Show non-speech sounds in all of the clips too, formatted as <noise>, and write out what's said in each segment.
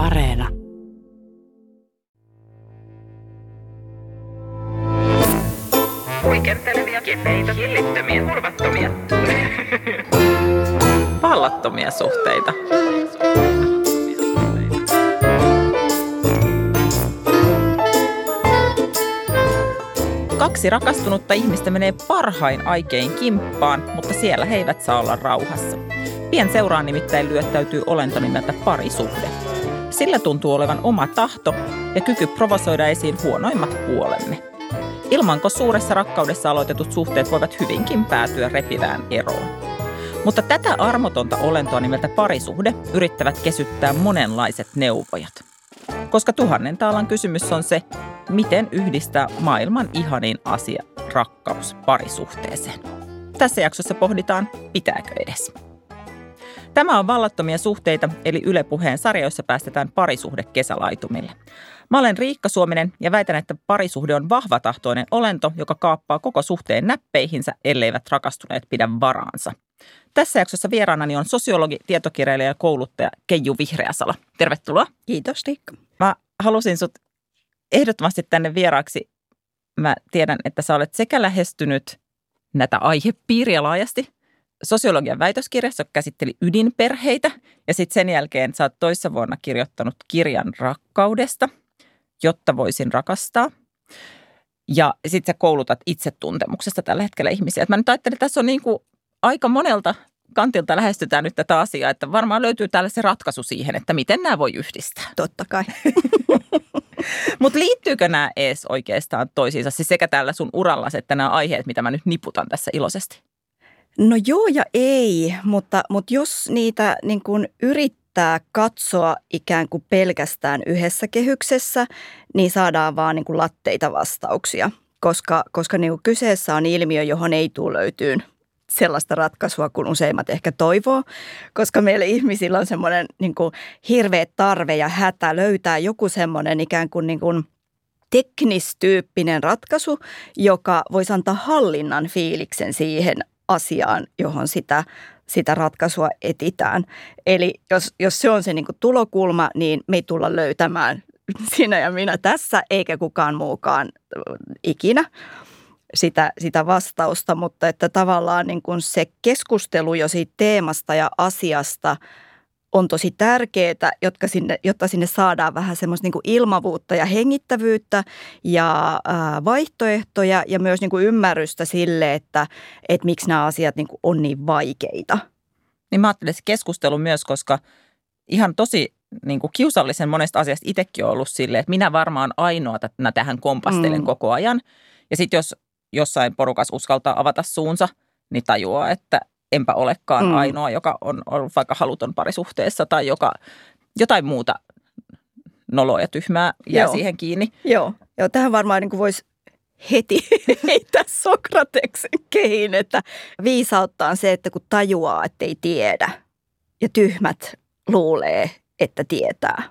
Areena. Huikentelevia, kepeitä, hillittömiä, turvattomia. <laughs> Vallattomia suhteita. Kaksi rakastunutta ihmistä menee parhain aikein kimppaan, mutta siellä he eivät saa olla rauhassa. Pien seuraan nimittäin lyöttäytyy olento nimeltä parisuhde. Sillä tuntuu olevan oma tahto ja kyky provosoida esiin huonoimmat puolemme. Ilmanko suuressa rakkaudessa aloitetut suhteet voivat hyvinkin päätyä repivään eroon. Mutta tätä armotonta olentoa nimeltä parisuhde yrittävät kesyttää monenlaiset neuvojat. Koska tuhannen taalan kysymys on se, miten yhdistää maailman ihanin asia rakkaus parisuhteeseen. Tässä jaksossa pohditaan, pitääkö edes. Tämä on Vallattomia suhteita, eli Yle Puheen sarja, jossa päästetään parisuhde kesälaitumille. Mä olen Riikka Suominen ja väitän, että parisuhde on vahvatahtoinen olento, joka kaappaa koko suhteen näppeihinsä, elleivät rakastuneet pidä varaansa. Tässä jaksossa vieraanani on sosiologi, tietokirjailija ja kouluttaja Keiju Vihreäsalo. Tervetuloa. Kiitos Riikka. Mä halusin sut ehdottomasti tänne vieraaksi. Mä tiedän, että sä olet sekä lähestynyt näitä aihepiiriä laajasti sosiologian väitöskirjassa, joka käsitteli ydinperheitä. Ja sitten sen jälkeen sä oot toissa vuonna kirjoittanut kirjan rakkaudesta, jotta voisin rakastaa. Ja sitten sä koulutat itsetuntemuksesta tällä hetkellä ihmisiä. Et mä nyt ajattelin, että tässä on niin kuin aika monelta kantilta lähestytään nyt tätä asiaa, että varmaan löytyy täällä se ratkaisu siihen, että miten nämä voi yhdistää. Totta kai. <laughs> Mutta liittyykö nämä ees oikeastaan toisiinsa, siis sekä tällä sun urallasi että nämä aiheet, mitä mä nyt niputan tässä iloisesti? No joo ja ei, mutta, mutta jos niitä niin kuin yrittää katsoa ikään kuin pelkästään yhdessä kehyksessä, niin saadaan vaan niin kuin latteita vastauksia, koska, koska niin kuin kyseessä on ilmiö, johon ei tule löytyyn sellaista ratkaisua kuin useimmat ehkä toivoo, koska meillä ihmisillä on semmoinen niin kuin hirveä tarve ja hätä löytää joku semmoinen ikään kuin, niin kuin teknistyyppinen ratkaisu, joka voisi antaa hallinnan fiiliksen siihen asiaan, johon sitä, sitä ratkaisua etitään. Eli jos, jos se on se niin tulokulma, niin me ei tulla löytämään <laughs> sinä ja minä tässä, eikä kukaan muukaan ikinä sitä, sitä vastausta, mutta että tavallaan niin kuin se keskustelu jo siitä teemasta ja asiasta on tosi tärkeää, jotta sinne, jotta sinne saadaan vähän semmoista niin ilmavuutta ja hengittävyyttä ja ää, vaihtoehtoja ja myös niin kuin ymmärrystä sille, että, että miksi nämä asiat niin kuin on niin vaikeita. Niin mä ajattelen se keskustelu myös, koska ihan tosi niin kuin kiusallisen monesta asiasta itsekin on ollut silleen, että minä varmaan ainoa tähän kompastelen mm. koko ajan. Ja sitten jos jossain porukassa uskaltaa avata suunsa, niin tajuaa, että enpä olekaan mm. ainoa, joka on ollut vaikka haluton parisuhteessa tai joka jotain muuta noloa ja tyhmää jää Joo. siihen kiinni. Joo, Joo tähän varmaan niin voisi heti <laughs> heittää Sokrateksen kehin, että viisautta on se, että kun tajuaa, että ei tiedä ja tyhmät luulee, että tietää.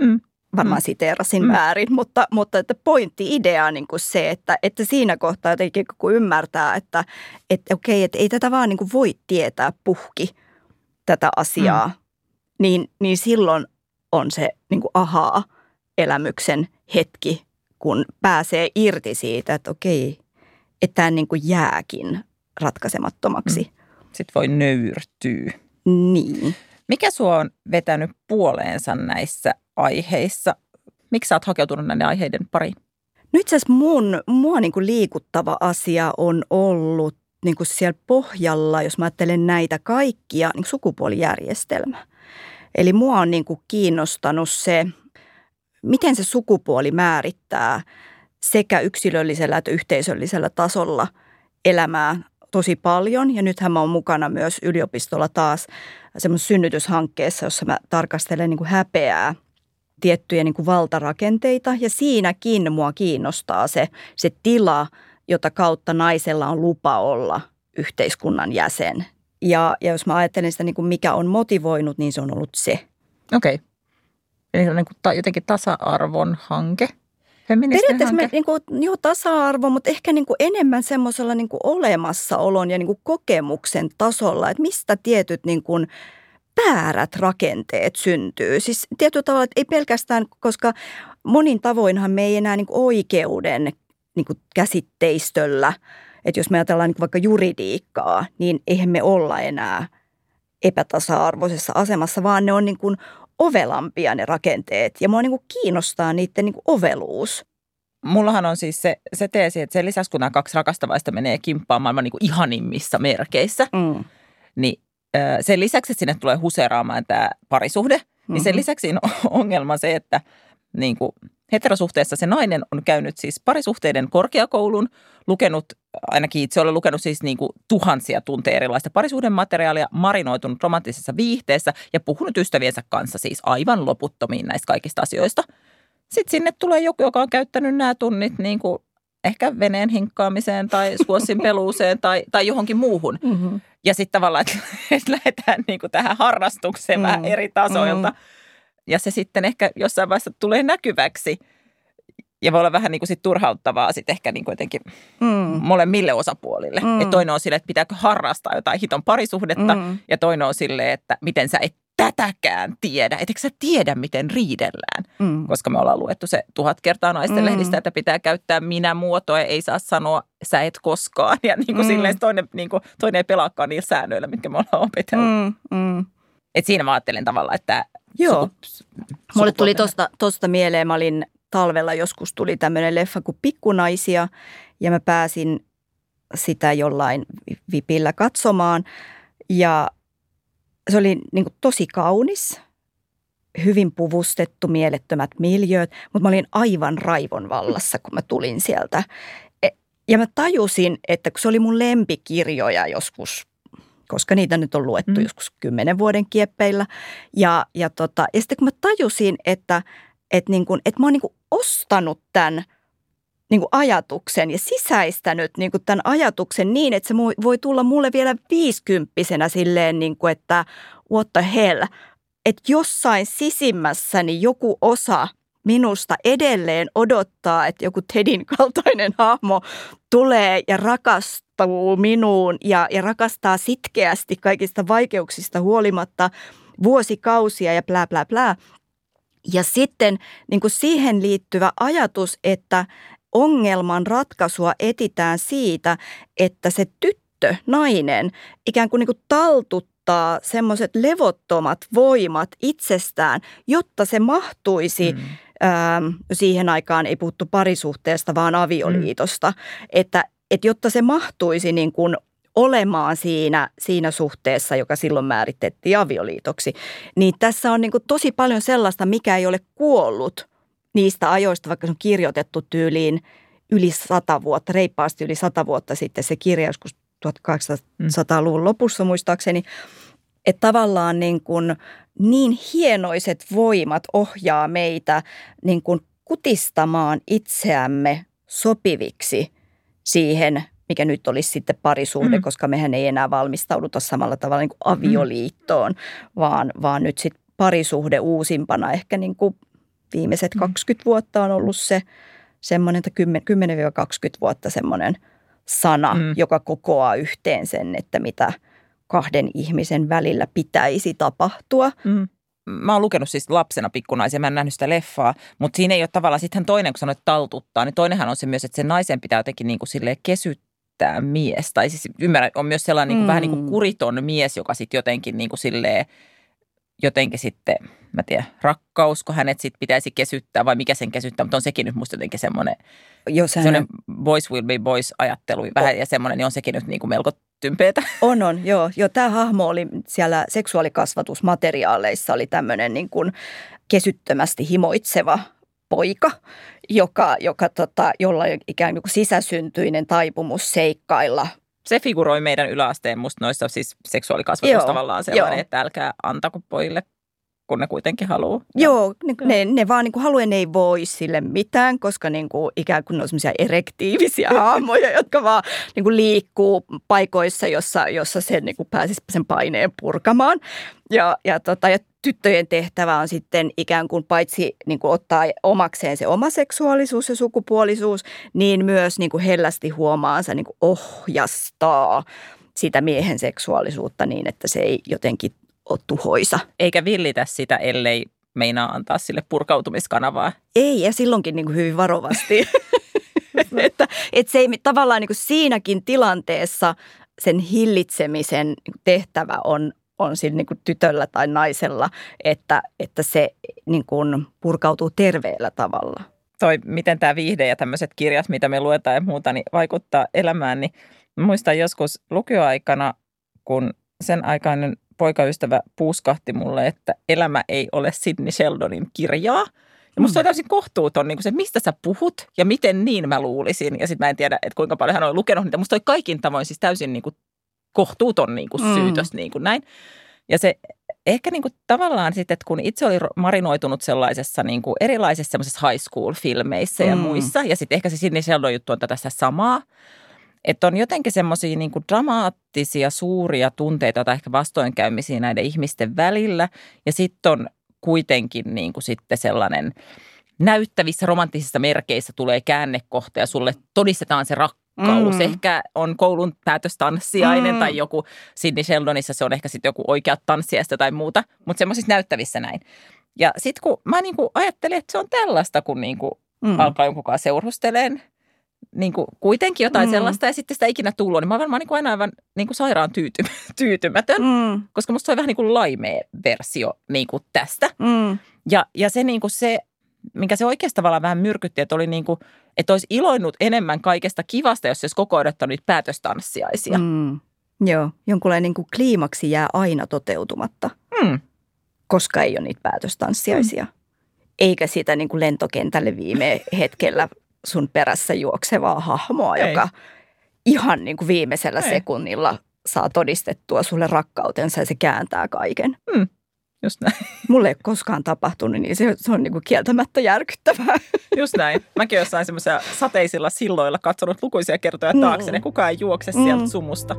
Mm varmaan mm. siteerasin mm. väärin, mutta, mutta että pointti-idea on niin kuin se, että, että siinä kohtaa jotenkin kun ymmärtää, että, että okei, että ei tätä vaan niin kuin voi tietää puhki tätä asiaa, mm. niin, niin silloin on se niin kuin ahaa elämyksen hetki, kun pääsee irti siitä, että okei, että tämä niin kuin jääkin ratkaisemattomaksi. Mm. Sitten voi nöyrtyä. Niin. Mikä sua on vetänyt puoleensa näissä aiheissa? Miksi sä oot hakeutunut näiden aiheiden pariin? No itse asiassa mun, mua niin kuin liikuttava asia on ollut niin kuin siellä pohjalla, jos mä ajattelen näitä kaikkia, niin sukupuolijärjestelmä. Eli mua on niin kuin kiinnostanut se, miten se sukupuoli määrittää sekä yksilöllisellä että yhteisöllisellä tasolla elämää tosi paljon. Ja nythän mä oon mukana myös yliopistolla taas semmoisessa synnytyshankkeessa, jossa mä tarkastelen niin kuin häpeää tiettyjä niin kuin valtarakenteita. Ja siinäkin mua kiinnostaa se, se tila, jota kautta naisella on lupa olla yhteiskunnan jäsen. Ja, ja jos mä ajattelen sitä, niin kuin mikä on motivoinut, niin se on ollut se. Okei. Okay. Eli se on niin kuin ta, jotenkin tasa-arvon hanke – Periaatteessa me, niin kuin, joo, tasa-arvo, mutta ehkä niin kuin enemmän semmoisella niin kuin olemassaolon ja niin kuin kokemuksen tasolla, että mistä tietyt niin kuin väärät rakenteet syntyy. Siis tietyllä tavalla, että ei pelkästään, koska monin tavoinhan me ei enää niin oikeuden niin kuin käsitteistöllä, että jos me ajatellaan niin vaikka juridiikkaa, niin eihän me olla enää epätasa-arvoisessa asemassa, vaan ne on niin kuin ovelampia ne rakenteet ja mua niin kuin kiinnostaa niiden niin kuin oveluus. Mullahan on siis se, se teesi, että sen lisäksi kun nämä kaksi rakastavaista menee kimppaan maailman niin kuin ihanimmissa merkeissä, mm. niin sen lisäksi, että sinne tulee huseeraamaan tämä parisuhde, mm-hmm. niin sen mm-hmm. lisäksi on <laughs> ongelma se, että niin kuin heterosuhteessa se nainen on käynyt siis parisuhteiden korkeakoulun, lukenut, ainakin itse olen lukenut siis niin kuin tuhansia tunteja erilaista parisuhdemateriaalia, marinoitunut romanttisessa viihteessä ja puhunut ystäviensä kanssa siis aivan loputtomiin näistä kaikista asioista. Sitten sinne tulee joku, joka on käyttänyt nämä tunnit niin kuin ehkä veneen hinkkaamiseen tai suossin peluuseen tai, tai johonkin muuhun. Mm-hmm. Ja sitten tavallaan, että, että lähdetään niin kuin tähän harrastukseen mm-hmm. vähän eri tasoilta. Mm-hmm. Ja se sitten ehkä jossain vaiheessa tulee näkyväksi. Ja voi olla vähän niin kuin sit turhauttavaa sitten ehkä niin kuin jotenkin mm. molemmille osapuolille. Mm. Että toinen on sille, että pitääkö harrastaa jotain hiton parisuhdetta. Mm. Ja toinen on sille, että miten sä et tätäkään tiedä. Eikö sä tiedä, miten riidellään? Mm. Koska me ollaan luettu se tuhat kertaa naisten mm. lehdistä, että pitää käyttää minä-muotoa, ei saa sanoa sä et koskaan. Ja niin kuin mm. silleen toinen, niin kuin, toinen ei pelaakaan niillä säännöillä, mitkä me ollaan opetellut. Mm. Mm. Et siinä mä ajattelen tavallaan, että Joo. Suku, Mulle tuli tosta, tosta mieleen, mä olin talvella joskus tuli tämmöinen leffa kuin Pikkunaisia ja mä pääsin sitä jollain vipillä katsomaan. Ja se oli niin kuin tosi kaunis, hyvin puvustettu, mielettömät miljööt, mutta mä olin aivan raivon vallassa, kun mä tulin sieltä. E, ja mä tajusin, että kun se oli mun lempikirjoja joskus, koska niitä nyt on luettu mm. joskus kymmenen vuoden kieppeillä. Ja, ja, tota, ja sitten kun mä tajusin, että, että, niin kun, että mä oon niin ostanut tämän – niin kuin ajatuksen ja sisäistänyt niin kuin tämän ajatuksen niin, että se voi tulla mulle vielä viisikymppisenä silleen, niin kuin, että what the hell, että jossain sisimmässäni joku osa minusta edelleen odottaa, että joku Tedin kaltainen hahmo tulee ja rakastuu minuun ja, ja rakastaa sitkeästi kaikista vaikeuksista huolimatta vuosikausia ja plää plää plää. Ja sitten niin kuin siihen liittyvä ajatus, että, ongelman ratkaisua etitään siitä, että se tyttö, nainen, ikään kuin, niin kuin taltuttaa semmoiset levottomat voimat itsestään, jotta se mahtuisi mm. ähm, siihen aikaan ei puhuttu parisuhteesta, vaan avioliitosta. Mm. Että, että jotta se mahtuisi niin kuin olemaan siinä, siinä suhteessa, joka silloin määritettiin avioliitoksi, niin tässä on niin kuin tosi paljon sellaista, mikä ei ole kuollut – niistä ajoista, vaikka se on kirjoitettu tyyliin yli sata vuotta, reippaasti yli sata vuotta sitten se kirja, joskus 1800-luvun lopussa muistaakseni, että tavallaan niin, kuin niin hienoiset voimat ohjaa meitä niin kuin kutistamaan itseämme sopiviksi siihen, mikä nyt olisi sitten parisuhde, mm. koska mehän ei enää valmistauduta samalla tavalla niin kuin avioliittoon, mm. vaan, vaan nyt sitten parisuhde uusimpana ehkä niin kuin viimeiset 20 mm. vuotta on ollut se semmoinen, että 10-20 vuotta semmoinen sana, mm. joka kokoaa yhteen sen, että mitä kahden ihmisen välillä pitäisi tapahtua. Mm. Mä oon lukenut siis lapsena pikkunaisia, mä en nähnyt sitä leffaa, mutta siinä ei ole tavallaan, sitten toinen, kun sanoit taltuttaa, niin toinenhan on se myös, että sen naisen pitää jotenkin niin kuin silleen kesyttää mies. Tai siis ymmärrän, on myös sellainen niin kuin, mm. vähän niin kuin kuriton mies, joka sitten jotenkin niin kuin silleen, jotenkin sitten, mä tiedän, rakkaus, kun hänet sitten pitäisi kesyttää vai mikä sen kesyttää, mutta on sekin nyt musta jotenkin semmoinen, Jos hän... semmoinen boys will be boys ajattelu vähän ja semmoinen, niin on sekin nyt niin kuin melko tympeetä. <laughs> On, on, joo. joo tämä hahmo oli siellä seksuaalikasvatusmateriaaleissa oli tämmöinen niin kuin kesyttömästi himoitseva poika, joka, joka tota, jolla on ikään kuin sisäsyntyinen taipumus seikkailla se figuroi meidän yläasteen musta noissa siis seksuaalikasvatus Joo, tavallaan sellainen, jo. että älkää antako pojille kun ne kuitenkin haluaa. Joo, ne, ne, ne vaan niin kuin haluaa, ne ei voi sille mitään, koska niin kuin, ikään kuin ne on semmoisia erektiivisiä <laughs> hahmoja, jotka vaan niin kuin liikkuu paikoissa, jossa, jossa se niin kuin pääsisi sen paineen purkamaan. Ja, ja, tota, ja tyttöjen tehtävä on sitten ikään kuin paitsi niin kuin ottaa omakseen se oma seksuaalisuus ja sukupuolisuus, niin myös niin kuin hellästi huomaansa niin kuin ohjastaa sitä miehen seksuaalisuutta niin, että se ei jotenkin ole tuhoisa. Eikä villitä sitä, ellei meinaa antaa sille purkautumiskanavaa. Ei, ja silloinkin niin kuin hyvin varovasti. <laughs> että, että se ei tavallaan niin kuin siinäkin tilanteessa sen hillitsemisen tehtävä on, on sillä niin kuin tytöllä tai naisella, että, että se niin kuin purkautuu terveellä tavalla. Toi, miten tämä viihde ja tämmöiset kirjat, mitä me luetaan ja muuta, niin vaikuttaa elämään, niin muistan joskus lukioaikana, kun sen aikainen poikaystävä puuskahti mulle, että elämä ei ole Sidney Sheldonin kirjaa. Ja musta mm. on täysin kohtuuton niin se, mistä sä puhut ja miten niin mä luulisin. Ja sitten mä en tiedä, että kuinka paljon hän on lukenut niitä. Musta oli kaikin tavoin siis täysin niin kuin kohtuuton niin kuin syytös mm. niin kuin näin. Ja se ehkä niin kuin tavallaan sitten, että kun itse oli marinoitunut sellaisessa niin kuin erilaisissa semmoisissa high school-filmeissä ja mm. muissa, ja sitten ehkä se Sidney Sheldon juttu on tätä samaa, että on jotenkin semmoisia niin dramaattisia, suuria tunteita tai ehkä vastoinkäymisiä näiden ihmisten välillä. Ja sitten on kuitenkin niin kuin sitten sellainen näyttävissä romanttisissa merkeissä tulee käännekohta ja sulle todistetaan se rakkaus. Mm. Ehkä on koulun päätöstanssiainen mm. tai joku Sidney Sheldonissa se on ehkä sitten joku oikea tanssiasta tai muuta, mutta semmoisissa näyttävissä näin. Ja sitten kun mä niinku ajattelin, että se on tällaista, kun niinku mm. alkaa jonkun kanssa seurusteleen – niin kuin kuitenkin jotain mm. sellaista ja sitten sitä ikinä tullut, niin mä olen varmaan niin kuin aina aivan niin kuin sairaan tyyty, <laughs> tyytymätön, mm. koska musta se on vähän niin kuin laimea versio niin kuin tästä. Mm. Ja, ja se, niin kuin se, minkä se oikeastaan tavallaan vähän myrkytti, että oli niin kuin, että olisi iloinnut enemmän kaikesta kivasta, jos se olisi koko odottanut päätöstanssiaisia. Mm. Joo, jonkunlainen niin kuin kliimaksi jää aina toteutumatta, mm. koska ei ole niitä päätöstanssiaisia. Mm. Eikä sitä niin kuin lentokentälle viime <laughs> hetkellä sun perässä juoksevaa hahmoa, Ei. joka ihan niin kuin viimeisellä Ei. sekunnilla saa todistettua sulle rakkautensa ja se kääntää kaiken. Mm. Just näin. <laughs> Mulle ei ole koskaan tapahtunut, niin se, se on niin kuin kieltämättä järkyttävää. <laughs> Just näin. Mäkin jossain semmoisia sateisilla silloilla katsonut lukuisia kertoja mm. taakse, mm. ja kukaan ei juokse mm. sieltä sumusta.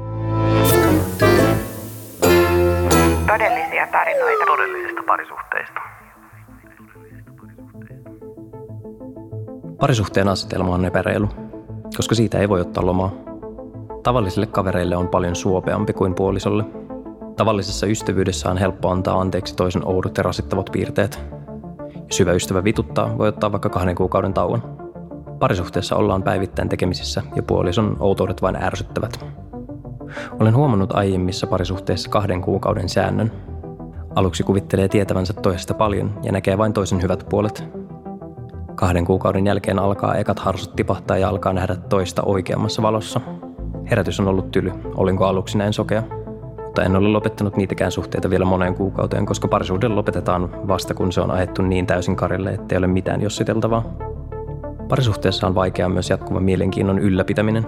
Todellisia tarinoita todellisista parisuhteista. Parisuhteen asetelma on epäreilu, koska siitä ei voi ottaa lomaa. Tavallisille kavereille on paljon suopeampi kuin puolisolle. Tavallisessa ystävyydessä on helppo antaa anteeksi toisen oudot ja rasittavat piirteet. Ja syvä ystävä vituttaa, voi ottaa vaikka kahden kuukauden tauon. Parisuhteessa ollaan päivittäin tekemisissä ja puolison outoudet vain ärsyttävät. Olen huomannut aiemmissa parisuhteissa kahden kuukauden säännön. Aluksi kuvittelee tietävänsä toisesta paljon ja näkee vain toisen hyvät puolet – Kahden kuukauden jälkeen alkaa ekat harsut tipahtaa ja alkaa nähdä toista oikeammassa valossa. Herätys on ollut tyly, olinko aluksi näin sokea. Mutta en ole lopettanut niitäkään suhteita vielä moneen kuukauteen, koska parisuuden lopetetaan vasta kun se on ajettu niin täysin karille, ettei ole mitään jossiteltavaa. Parisuhteessa on vaikeaa myös jatkuva mielenkiinnon ylläpitäminen.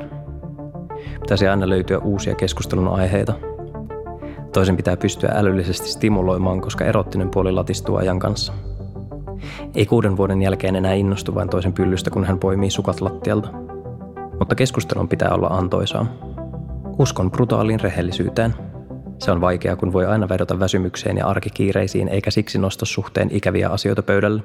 Pitäisi aina löytyä uusia keskustelun aiheita. Toisen pitää pystyä älyllisesti stimuloimaan, koska erottinen puoli latistuu ajan kanssa – ei kuuden vuoden jälkeen enää innostu vain toisen pyllystä, kun hän poimii sukat lattialta. Mutta keskustelun pitää olla antoisaa. Uskon brutaaliin rehellisyyteen. Se on vaikeaa, kun voi aina vedota väsymykseen ja arkikiireisiin, eikä siksi nosta suhteen ikäviä asioita pöydälle.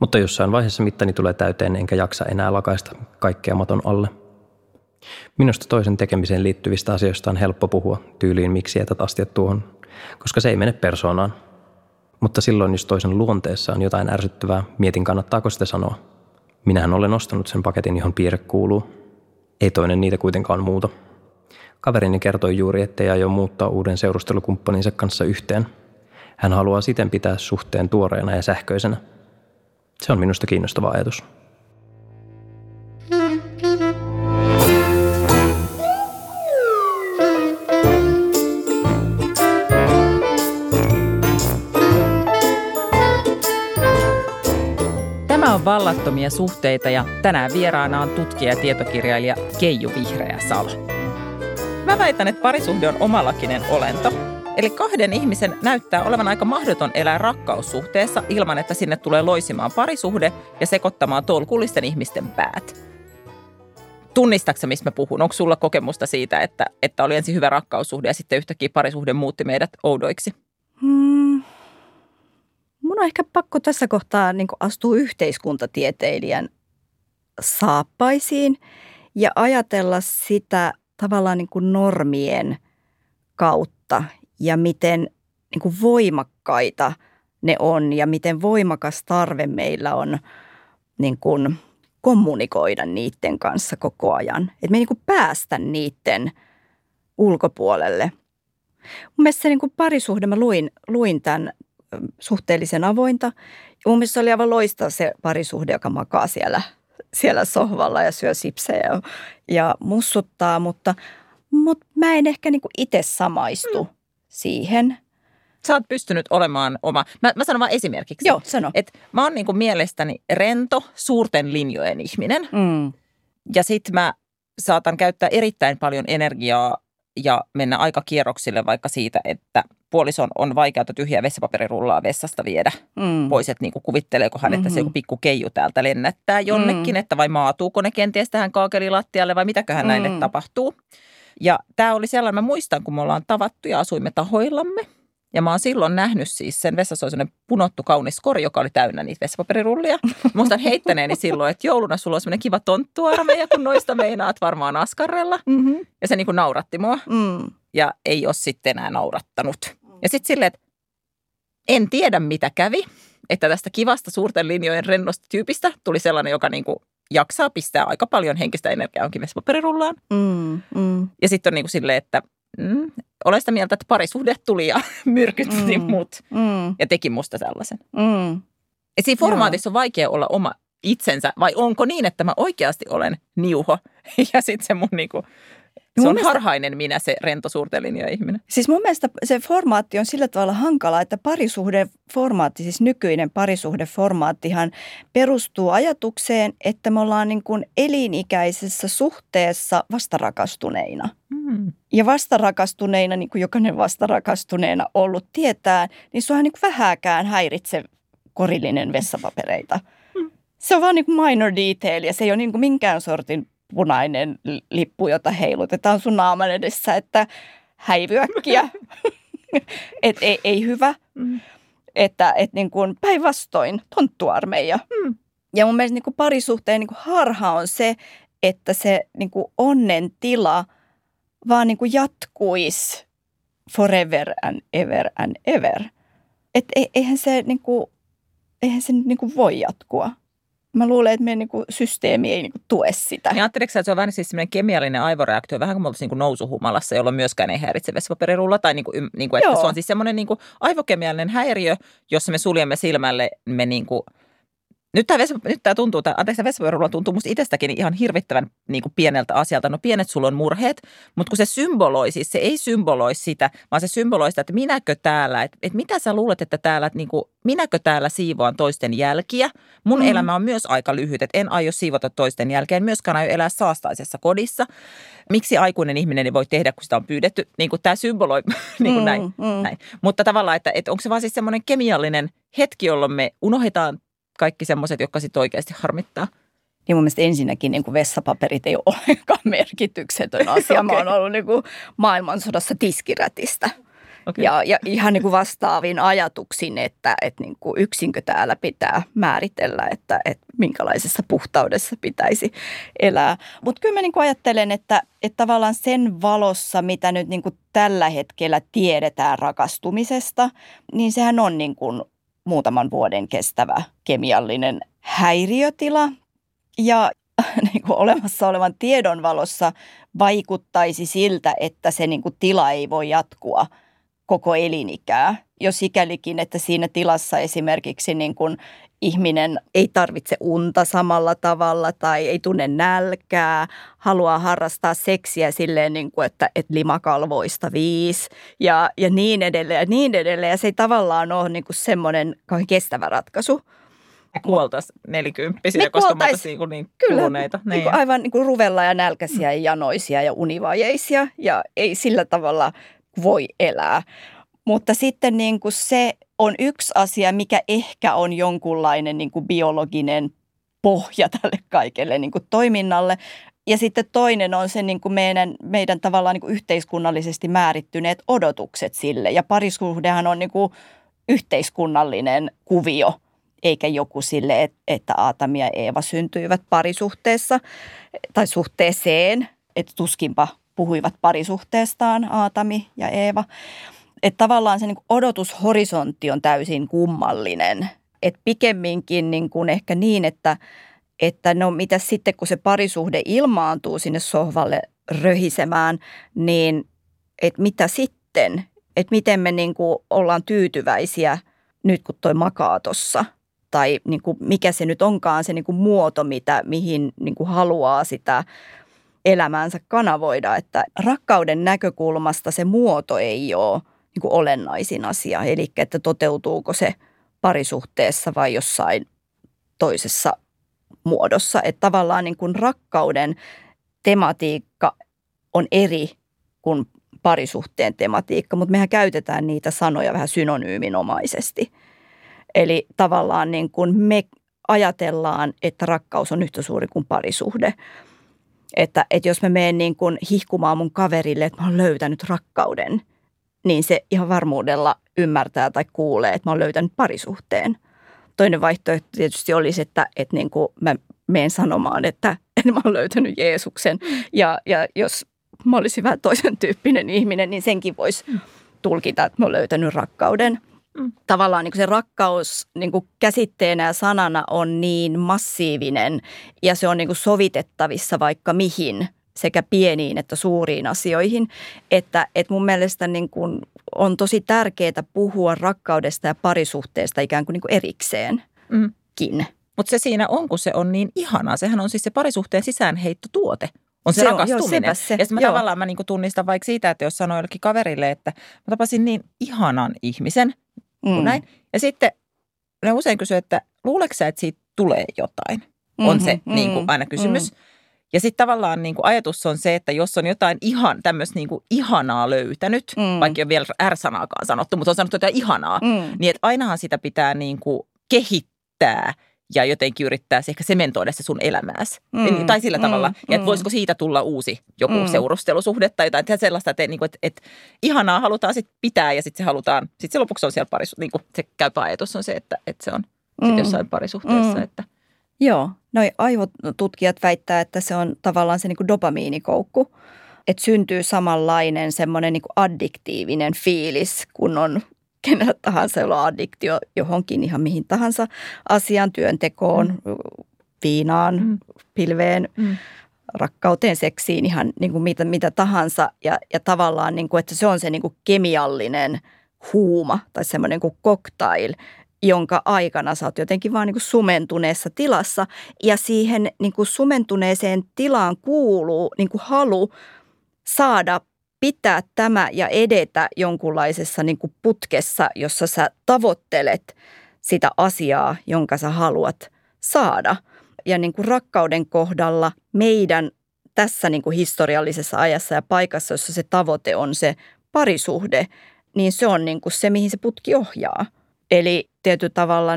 Mutta jossain vaiheessa mittani tulee täyteen, enkä jaksa enää lakaista kaikkea maton alle. Minusta toisen tekemiseen liittyvistä asioista on helppo puhua, tyyliin miksi jätät astiat tuohon, koska se ei mene persoonaan – mutta silloin, jos toisen luonteessa on jotain ärsyttävää, mietin kannattaako sitä sanoa. Minähän olen ostanut sen paketin, johon piirre kuuluu. Ei toinen niitä kuitenkaan muuta. Kaverini kertoi juuri, ettei aio muuttaa uuden seurustelukumppaninsa kanssa yhteen. Hän haluaa siten pitää suhteen tuoreena ja sähköisenä. Se on minusta kiinnostava ajatus. on vallattomia suhteita ja tänään vieraana on tutkija ja tietokirjailija Keiju Vihreä Salo. Mä väitän, että parisuhde on omalakinen olento. Eli kahden ihmisen näyttää olevan aika mahdoton elää rakkaussuhteessa ilman, että sinne tulee loisimaan parisuhde ja sekoittamaan tolkullisten ihmisten päät. Tunnistatko missä mä puhun? Onko sulla kokemusta siitä, että, että oli ensin hyvä rakkaussuhde ja sitten yhtäkkiä parisuhde muutti meidät oudoiksi? Hmm, mun on ehkä pakko tässä kohtaa niin astua yhteiskuntatieteilijän saappaisiin ja ajatella sitä tavallaan niin kuin normien kautta ja miten niin kuin voimakkaita ne on ja miten voimakas tarve meillä on niin kuin kommunikoida niiden kanssa koko ajan. Että me ei niin kuin päästä niiden ulkopuolelle. Mun mielestä se niin kuin parisuhde, mä luin, luin tämän suhteellisen avointa. Mun mielestä se oli aivan loistava se parisuhde, joka makaa siellä, siellä sohvalla ja syö sipsejä ja, ja mussuttaa, mutta, mutta mä en ehkä niin itse samaistu mm. siihen. Sä oot pystynyt olemaan oma, mä, mä sanon vaan esimerkiksi. Joo, sano. Et mä oon niin kuin mielestäni rento, suurten linjojen ihminen. Mm. Ja sit mä saatan käyttää erittäin paljon energiaa ja mennä aika kierroksille vaikka siitä, että puolison on vaikeaa tyhjää vessapaperirullaa vessasta viedä Mm. pois, että niin kuin kuvitteleeko hän, että se Mhm. joku pikku keiju täältä lennättää jonnekin, Mm. että vai maatuuko ne kenties tähän kaakelilattialle vai mitäköhän Mm. näille tapahtuu. Ja tämä oli sellainen, mä muistan, kun me ollaan tavattu ja asuimme tahoillamme. Ja mä oon silloin nähnyt siis sen vessassa oli sellainen punottu kaunis kori, joka oli täynnä niitä vessapaperirullia. Muistan heittäneeni silloin, että jouluna sulla on semmoinen kiva tonttuarmeija, kun noista meinaat varmaan askarrella. Mm-hmm. Ja se niin kuin nauratti mua Mm. ja ei ole sitten enää naurattanut. Ja sitten silleen, että en tiedä mitä kävi, että tästä kivasta suurten linjojen rennosta tyypistä tuli sellainen, joka niin kuin jaksaa pistää aika paljon henkistä energiaa onkin vessapaperirullaan. Mm. Mm. Ja sitten on niin kuin silleen, että mm, olen sitä mieltä, että parisuhde tuli ja <laughs> myrkytti Mm. mut Mm. ja teki musta sellaisen. Mm. Ja siinä formaatissa on vaikea olla oma itsensä, vai onko niin, että mä oikeasti olen niuho <laughs> ja sitten se mun niinku, se Mun on mielestä- harhainen minä se rento suurten linjojen ihminen. Siis mun mielestä se formaatti on sillä tavalla hankala, että parisuhdeformaatti, siis nykyinen parisuhdeformaattihan perustuu ajatukseen, että me ollaan niin kuin elinikäisessä suhteessa vastarakastuneina. Mm. Ja vastarakastuneina, niin kuin jokainen vastarakastuneena ollut tietää, niin sua niin kuin vähääkään häiritse korillinen vessapapereita. Se on vaan niin kuin minor detail ja se ei ole niin kuin minkään sortin punainen li- lippu, jota heilutetaan sun naaman edessä, että häivyäkkiä. <laughs> et ei, ei hyvä. Mm. Että et niin kuin päinvastoin tonttuarmeija. Mm. Ja mun mielestä niin kuin parisuhteen niin kuin harha on se, että se niin kuin onnen tila vaan niin kuin jatkuisi forever and ever and ever. Et e- eihän se, niin kuin, eihän se niin kuin voi jatkua. Mä luulen, että meidän niin kuin systeemi ei niin kuin tue sitä. Niin ajatteletko sä, että se on vähän siis semmoinen kemiallinen aivoreaktio, vähän kuin me oltaisiin niin nousuhumalassa, jolloin myöskään ei häiritse vessapaperirulla, tai niin kuin, niin kuin, että Joo. se on siis semmoinen niin kuin aivokemiallinen häiriö, jossa me suljemme silmälle, me niin kuin, nyt tämä, vesa, nyt tämä tuntuu, tämä, anteeksi, tämä vessapaperirulla tuntuu musta itsestäkin ihan hirvittävän niin kuin pieneltä asialta. No pienet sulla on murheet, mutta kun se symboloi, siis se ei symboloi sitä, vaan se symboloi sitä, että minäkö täällä, että, että mitä sä luulet, että täällä, että niin kuin, minäkö täällä siivoan toisten jälkiä. Mun Mm. elämä on myös aika lyhyt, että en aio siivota toisten jälkeen, en myöskään aio elää saastaisessa kodissa. Miksi aikuinen ihminen ei voi tehdä, kun sitä on pyydetty? Niin kuin tämä symboloi <laughs> niin kuin Mm, näin, mm. näin. Mutta tavallaan, että, että onko se vaan siis semmoinen kemiallinen hetki, jolloin me unohdetaan kaikki semmoiset, jotka sitten oikeasti harmittaa. Niin mun mielestä ensinnäkin niin kuin vessapaperit ei ole ollenkaan <laughs> merkityksetön asia. Mä oon ollut niin kuin maailmansodassa tiskirätistä. Okay. Ja, ja ihan niin kuin vastaavin ajatuksin, että, että niin kuin yksinkö täällä pitää määritellä, että, että minkälaisessa puhtaudessa pitäisi elää. Mutta kyllä mä niin kuin ajattelen, että, että tavallaan sen valossa, mitä nyt niin kuin tällä hetkellä tiedetään rakastumisesta, niin sehän on niin kuin muutaman vuoden kestävä kemiallinen häiriötila. Ja <laughs> niin kuin olemassa olevan tiedon valossa vaikuttaisi siltä, että se niin kuin tila ei voi jatkua koko elinikää. Jo sikälikin, että siinä tilassa esimerkiksi niin kuin ihminen ei tarvitse unta samalla tavalla tai ei tunne nälkää, haluaa harrastaa seksiä silleen, niin kuin, että, että limakalvoista viisi ja, ja niin edelleen ja niin edelleen. Ja se ei tavallaan ole niin kuin semmoinen kestävä ratkaisu. Me kuoltaisiin nelikymppisiä, Me koska me kuoltais- oltaisiin niin, niin Kyllä, kuluneita. niin kuin aivan niin kuin ruvella ja nälkäisiä ja janoisia ja univajeisia ja ei sillä tavalla voi elää. Mutta sitten niin kuin se yksi asia, mikä ehkä on jonkunlainen niin kuin biologinen pohja tälle kaikelle niin kuin toiminnalle. Ja sitten toinen on se niin kuin meidän, meidän tavallaan niin kuin yhteiskunnallisesti määrittyneet odotukset sille. Ja parisuhdehan on niin kuin yhteiskunnallinen kuvio, eikä joku sille, et- että Aatami ja Eeva syntyivät parisuhteessa tai suhteeseen, että tuskinpa puhuivat parisuhteestaan Aatami ja Eeva. Että tavallaan se niin odotushorisontti on täysin kummallinen. Et pikemminkin niin kuin ehkä niin, että, että no mitä sitten kun se parisuhde ilmaantuu sinne sohvalle röhisemään, niin että mitä sitten? Että miten me niin kuin ollaan tyytyväisiä nyt kun toi makaa tossa – tai niin kuin mikä se nyt onkaan se niin kuin muoto, mitä, mihin niin kuin haluaa sitä elämäänsä kanavoida. Että rakkauden näkökulmasta se muoto ei ole niin kuin olennaisin asia, eli että toteutuuko se parisuhteessa vai jossain toisessa muodossa. Että tavallaan niin kuin rakkauden tematiikka on eri kuin parisuhteen tematiikka, mutta mehän käytetään niitä sanoja vähän synonyyminomaisesti – Eli tavallaan niin kuin me ajatellaan, että rakkaus on yhtä suuri kuin parisuhde. Että, että jos mä menen niin kuin hihkumaan mun kaverille, että mä oon löytänyt rakkauden, niin se ihan varmuudella ymmärtää tai kuulee, että mä oon löytänyt parisuhteen. Toinen vaihtoehto tietysti olisi, että, että niin kuin mä menen sanomaan, että, että mä oon löytänyt Jeesuksen. Ja, ja jos mä olisin vähän toisen tyyppinen ihminen, niin senkin voisi tulkita, että mä oon löytänyt rakkauden – Mm. Tavallaan niin kuin se rakkaus niin kuin käsitteenä ja sanana on niin massiivinen ja se on niin kuin sovitettavissa vaikka mihin sekä pieniin että suuriin asioihin, että, että mun mielestä niin kuin on tosi tärkeää puhua rakkaudesta ja parisuhteesta ikään kuin, niin kuin erikseenkin. Mm. Mutta se siinä on, kun se on niin ihanaa. Sehän on siis se parisuhteen sisäänheittotuote on se, se rakastuminen. Joo, se. Ja sitten mä joo. tavallaan mä niinku tunnistan vaikka siitä, että jos sanoo jollekin kaverille, että mä tapasin niin ihanan ihmisen, mm. näin. Ja sitten ne usein kysyy, että luuleeko sä, että siitä tulee jotain? Mm-hmm, on se mm-hmm, niin kuin aina kysymys. Mm. Ja sitten tavallaan niin kuin ajatus on se, että jos on jotain ihan tämmöistä niin kuin ihanaa löytänyt, mm. vaikka ei ole vielä R-sanaakaan sanottu, mutta on sanottu jotain ihanaa, mm. niin että ainahan sitä pitää niin kuin kehittää – ja jotenkin yrittää ehkä sementoida se sun elämääsi. Mm, tai sillä mm, tavalla, mm, että voisiko siitä tulla uusi joku mm. seurustelusuhde tai jotain sellaista, että, niin kuin, että, että ihanaa halutaan sitten pitää ja sitten se halutaan, sitten se lopuksi on siellä parisuhteessa, niin kuin se käypä ajatus on se, että, että se on mm. jossain parisuhteessa. Mm. Että. Joo, noi aivotutkijat väittää, että se on tavallaan se niin dopamiinikoukku, että syntyy samanlainen semmoinen niin addiktiivinen fiilis, kun on kenellä tahansa, jolla on addiktio johonkin ihan mihin tahansa asiaan, työntekoon, mm. viinaan, mm. pilveen, mm. rakkauteen, seksiin, ihan niin kuin mitä, mitä tahansa. Ja, ja tavallaan, niin kuin, että se on se niin kuin kemiallinen huuma tai semmoinen kuin cocktail, jonka aikana sä oot jotenkin vaan niin sumentuneessa tilassa. Ja siihen niin kuin sumentuneeseen tilaan kuuluu niin kuin halu saada pitää tämä ja edetä jonkunlaisessa niin kuin putkessa, jossa sä tavoittelet sitä asiaa, jonka sä haluat saada. Ja niin kuin rakkauden kohdalla meidän tässä niin kuin historiallisessa ajassa ja paikassa, jossa se tavoite on se parisuhde, niin se on niin kuin se, mihin se putki ohjaa. Eli tietyllä tavalla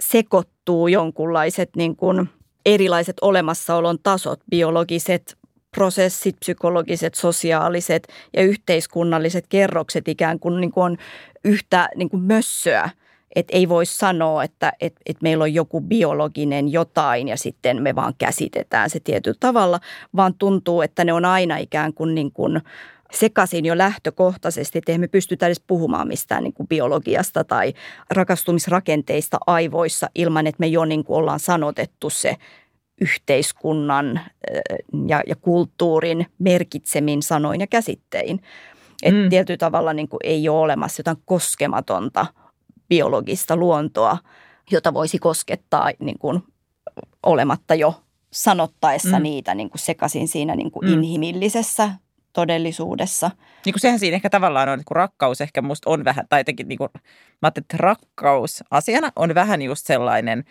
sekoittuu jonkunlaiset niin kuin erilaiset olemassaolon tasot, biologiset, prosessit, psykologiset, sosiaaliset ja yhteiskunnalliset kerrokset ikään kuin, niin kuin on yhtä niin kuin mössöä. Että ei voi sanoa, että et, et meillä on joku biologinen jotain ja sitten me vaan käsitetään se tietyllä tavalla, vaan tuntuu, että ne on aina ikään kuin, niin kuin sekaisin jo lähtökohtaisesti, että me pystytä edes puhumaan mistään niin kuin biologiasta tai rakastumisrakenteista aivoissa ilman, että me jo niin kuin ollaan sanotettu se yhteiskunnan ja, ja kulttuurin merkitsemin sanoin ja käsittein. Että mm. tietyllä tavalla niin kuin ei ole olemassa jotain koskematonta biologista luontoa, jota voisi koskettaa niin kuin olematta jo sanottaessa mm. niitä niin kuin sekaisin siinä niin kuin mm. inhimillisessä todellisuudessa. Niin kuin sehän siinä ehkä tavallaan on, kun rakkaus ehkä musta on vähän, tai jotenkin niin kuin, mä ajattelin, että rakkaus asiana on vähän just sellainen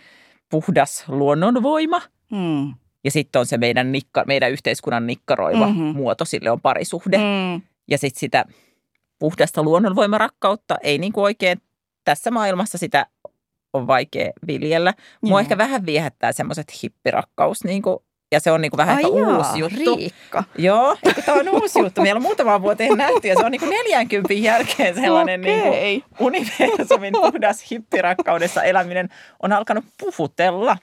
puhdas luonnonvoima – Mm. Ja sitten on se meidän, nikka, meidän yhteiskunnan nikkaroiva mm-hmm. muoto, sille on parisuhde. Mm. Ja sitten sitä puhdasta luonnonvoimarakkautta ei niin kuin oikein tässä maailmassa sitä on vaikea viljellä. Mua Joo. ehkä vähän viehättää semmoiset hippirakkaus niin kuin ja se on niin kuin vähän Ai jaa, uusi juttu. Riikka. Joo, tämä on uusi juttu. Meillä on muutama vuoteen nähty ja se on niin kuin 40 jälkeen sellainen okay. niin kuin universumin puhdas hippirakkaudessa eläminen on alkanut puhutella.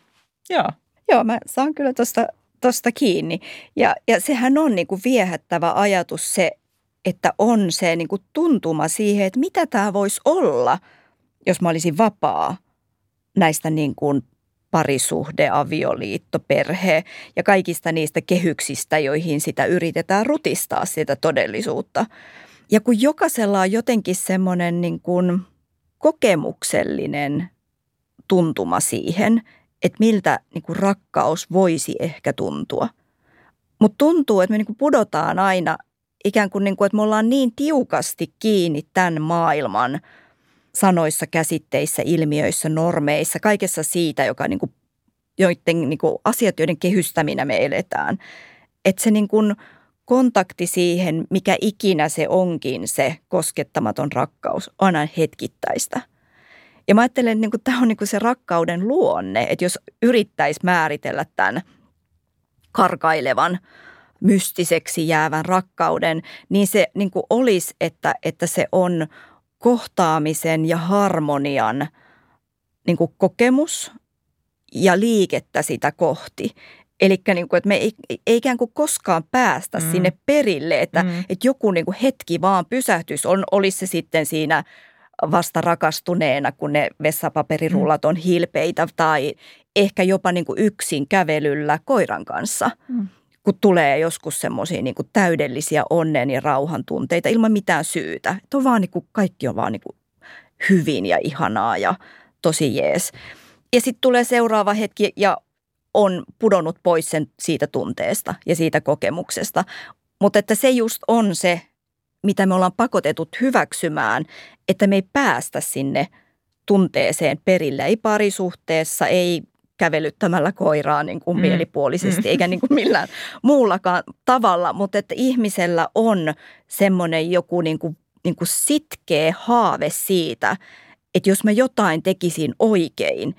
Joo. Joo, mä saan kyllä tuosta tosta kiinni. Ja, ja sehän on niin kuin viehättävä ajatus se, että on se niin kuin tuntuma siihen, että mitä tämä voisi olla, jos mä olisin vapaa näistä niin kuin parisuhde, avioliitto, perhe ja kaikista niistä kehyksistä, joihin sitä yritetään rutistaa sitä todellisuutta. Ja kun jokaisella on jotenkin semmoinen niin kuin kokemuksellinen tuntuma siihen, että miltä niin kuin rakkaus voisi ehkä tuntua. Mutta tuntuu, että me niin kuin pudotaan aina ikään kuin, niin kuin, että me ollaan niin tiukasti kiinni tämän maailman sanoissa, käsitteissä, ilmiöissä, normeissa, kaikessa siitä, joka niin kuin, joiden niin kuin asiat, joiden kehystäminä me eletään. Että se niin kuin kontakti siihen, mikä ikinä se onkin se koskettamaton rakkaus, on aina hetkittäistä. Ja mä ajattelen, että niin kuin, tämä on niin kuin se rakkauden luonne, että jos yrittäisi määritellä tämän karkailevan – mystiseksi jäävän rakkauden, niin se niin kuin olisi, että, että se on kohtaamisen ja harmonian niin kuin kokemus ja liikettä sitä kohti. Eli niin kuin, että me ei, ei ikään kuin koskaan päästä mm. sinne perille, että, mm. että joku niin kuin hetki vaan pysähtys, on, olisi se sitten siinä vasta rakastuneena, kun ne vessapaperirullat on hilpeitä tai ehkä jopa niin kuin yksin kävelyllä koiran kanssa. Mm kun tulee joskus semmoisia niin täydellisiä onnen ja rauhan tunteita ilman mitään syytä. Että on vaan niin kuin, kaikki on vaan niin kuin hyvin ja ihanaa ja tosi jees. Ja sitten tulee seuraava hetki ja on pudonnut pois sen siitä tunteesta ja siitä kokemuksesta. Mutta että se just on se, mitä me ollaan pakotetut hyväksymään, että me ei päästä sinne tunteeseen perille. Ei parisuhteessa, ei kävelyttämällä koiraa niin kuin mm. mielipuolisesti, mm. eikä niin kuin millään muullakaan tavalla, mutta että ihmisellä on semmoinen joku niin kuin, niin kuin sitkeä haave siitä, että jos mä jotain tekisin oikein,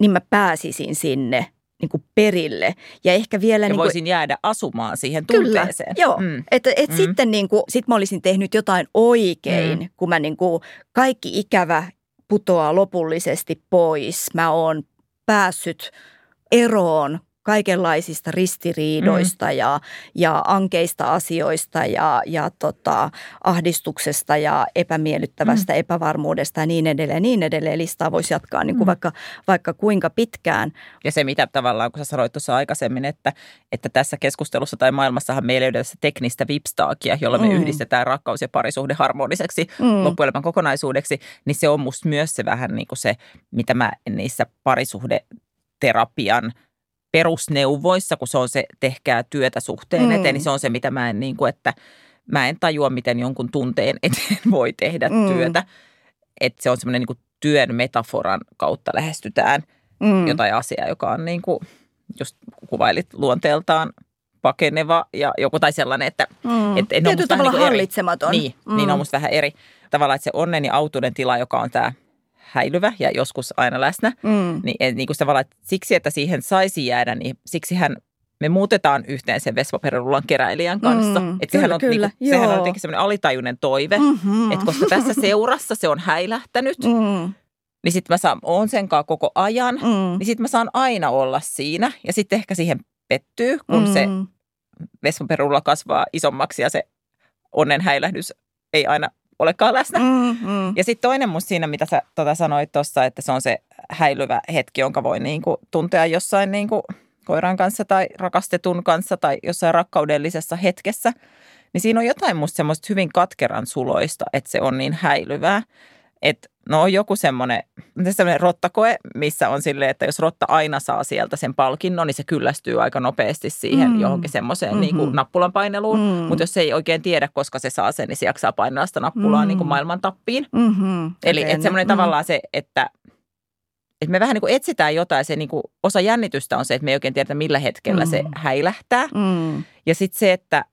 niin mä pääsisin sinne niin kuin perille. Ja ehkä vielä... Ja niin voisin kuin, jäädä asumaan siihen tunteeseen. Kyllä, joo. Mm. Että et mm. sitten niin kuin, sit mä olisin tehnyt jotain oikein, mm. kun mä niin kuin, kaikki ikävä putoaa lopullisesti pois. Mä oon päässyt eroon kaikenlaisista ristiriidoista mm. ja, ja ankeista asioista ja, ja tota, ahdistuksesta ja epämiellyttävästä mm. epävarmuudesta ja niin edelleen, niin edelleen. Listaa voisi jatkaa niin kuin mm. vaikka, vaikka kuinka pitkään. Ja se, mitä tavallaan, kun sä sanoit tuossa aikaisemmin, että, että tässä keskustelussa tai maailmassahan meillä ei ole teknistä vipstaakia, jolla me mm. yhdistetään rakkaus ja parisuhde harmoniseksi mm. loppuelämän kokonaisuudeksi, niin se on musta myös se vähän niin kuin se, mitä mä niissä parisuhde terapian – perusneuvoissa, kun se on se tehkää työtä suhteen mm. eteen, niin se on se, mitä mä en niin kuin, että mä en tajua, miten jonkun tunteen eteen <laughs> voi tehdä mm. työtä. Että se on semmoinen niin työn metaforan kautta lähestytään mm. jotain asiaa, joka on niin kuin, just kuvailit luonteeltaan pakeneva ja joku tai sellainen, että... Mm. Et, et Tietyllä tavalla niin hallitsematon. Eri. Niin, mm. niin on musta vähän eri. Tavallaan, että se onnen ja autuuden tila, joka on tämä häilyvä ja joskus aina läsnä. Mm. Niin, niin kuin tavallaan, että siksi, että siihen saisi jäädä, niin siksi hän me muutetaan yhteen sen Vespaperullan keräilijän kanssa. Mm, että sehän, on, kyllä, niinku, sehän on jotenkin semmoinen alitajuinen toive, mm-hmm. että koska tässä <laughs> seurassa se on häilähtänyt, mm. niin sitten mä saan, oon sen kanssa koko ajan, mm. niin sitten mä saan aina olla siinä. Ja sitten ehkä siihen pettyy, kun mm. se Vespaperulla kasvaa isommaksi ja se onnen häilähdys ei aina olekaan läsnä. Mm, mm. Ja sitten toinen musta siinä, mitä sä tota sanoit tuossa, että se on se häilyvä hetki, jonka voi niinku tuntea jossain niinku koiran kanssa tai rakastetun kanssa tai jossain rakkaudellisessa hetkessä. Niin siinä on jotain musta semmoista hyvin katkeran suloista, että se on niin häilyvää. Että no on joku semmoinen, semmoinen rottakoe, missä on silleen, että jos rotta aina saa sieltä sen palkinnon, niin se kyllästyy aika nopeasti siihen mm. johonkin semmoiseen mm-hmm. niin kuin nappulan paineluun. Mm. Mutta jos se ei oikein tiedä, koska se saa sen, niin se jaksaa painaa sitä nappulaa mm. niin kuin maailman tappiin. Mm-hmm. Eli että semmoinen mm. tavallaan se, että että me vähän niin kuin etsitään jotain, se niin kuin osa jännitystä on se, että me ei oikein tiedä, millä hetkellä mm. se häilähtää. Mm. Ja sitten se, että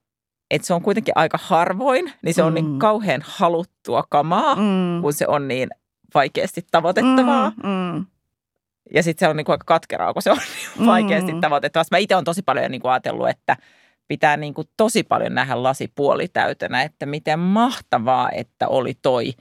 että se on kuitenkin aika harvoin, niin se on niin mm. kauhean haluttua kamaa, mm. kun se on niin vaikeasti tavoitettavaa. Mm, mm. Ja sitten se on niin kuin aika katkeraa, kun se on niin <laughs> vaikeasti mm. tavoitettavaa. Mä itse olen tosi paljon niin kuin ajatellut, että pitää niin kuin tosi paljon nähdä lasi puolitäytänä, että miten mahtavaa, että oli toi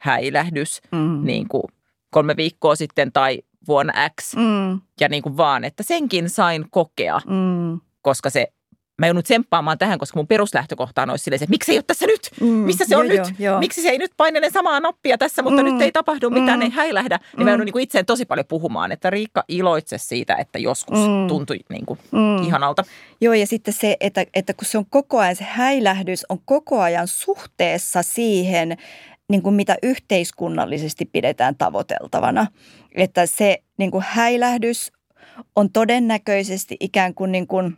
häilähdys mm. niin kuin kolme viikkoa sitten tai vuonna X. Mm. Ja niin kuin vaan, että senkin sain kokea, mm. koska se mä joudun tsemppaamaan tähän, koska mun peruslähtökohta on silleen, että miksi ei ole tässä nyt? Mm, Missä se on joo, nyt? joo. Miksi se ei nyt painele samaa nappia tässä, mutta mm, nyt ei tapahdu mitään, mm, ei häilähdä. Niin mä joudun niin itseen tosi paljon puhumaan, että Riikka iloitse siitä, että joskus Mm. tuntui niin kuin Mm. ihanalta. Joo, ja sitten se, että, että kun se on koko ajan, se häilähdys on koko ajan suhteessa siihen, niin kuin mitä yhteiskunnallisesti pidetään tavoiteltavana. Että se niin kuin häilähdys on todennäköisesti ikään kuin, niin kuin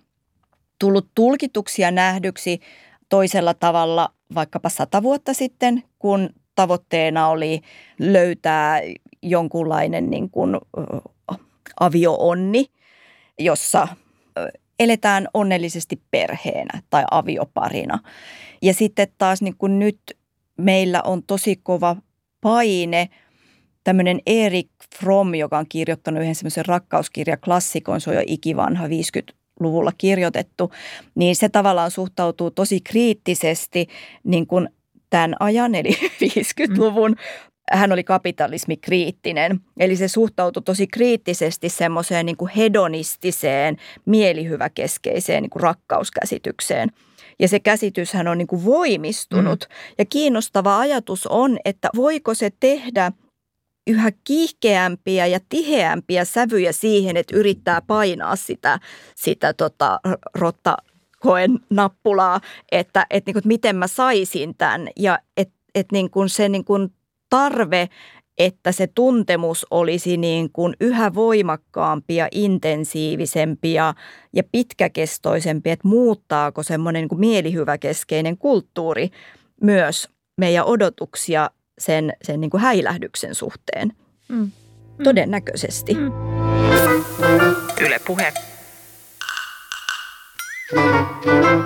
tullut tulkituksi ja nähdyksi toisella tavalla vaikkapa sata vuotta sitten, kun tavoitteena oli löytää jonkunlainen niin kuin, avioonni, jossa eletään onnellisesti perheenä tai avioparina. Ja sitten taas niin kuin nyt meillä on tosi kova paine, tämmöinen Erik Fromm, joka on kirjoittanut yhden semmoisen rakkauskirjaklassikon, se on jo ikivanha 50-luvulla kirjoitettu, niin se tavallaan suhtautuu tosi kriittisesti niin kuin tämän ajan, eli <laughs> 50-luvun hän oli kapitalismikriittinen. Eli se suhtautui tosi kriittisesti semmoiseen niin kuin hedonistiseen, mielihyväkeskeiseen niin kuin rakkauskäsitykseen. Ja se käsityshän on niin kuin voimistunut. Mm. Ja kiinnostava ajatus on, että voiko se tehdä yhä kiihkeämpiä ja tiheämpiä sävyjä siihen, että yrittää painaa sitä, sitä tota, rotta koen nappulaa, että, että, niin kuin, että miten mä saisin tämän ja että, että niin kuin se niin kuin tarve, että se tuntemus olisi niin kuin yhä voimakkaampi ja intensiivisempi ja, ja pitkäkestoisempi, että muuttaako semmoinen niin kuin mielihyväkeskeinen kulttuuri myös meidän odotuksia sen, sen niin kuin häilähdyksen suhteen. Mm. Todennäköisesti. Mm. Yle Puhe.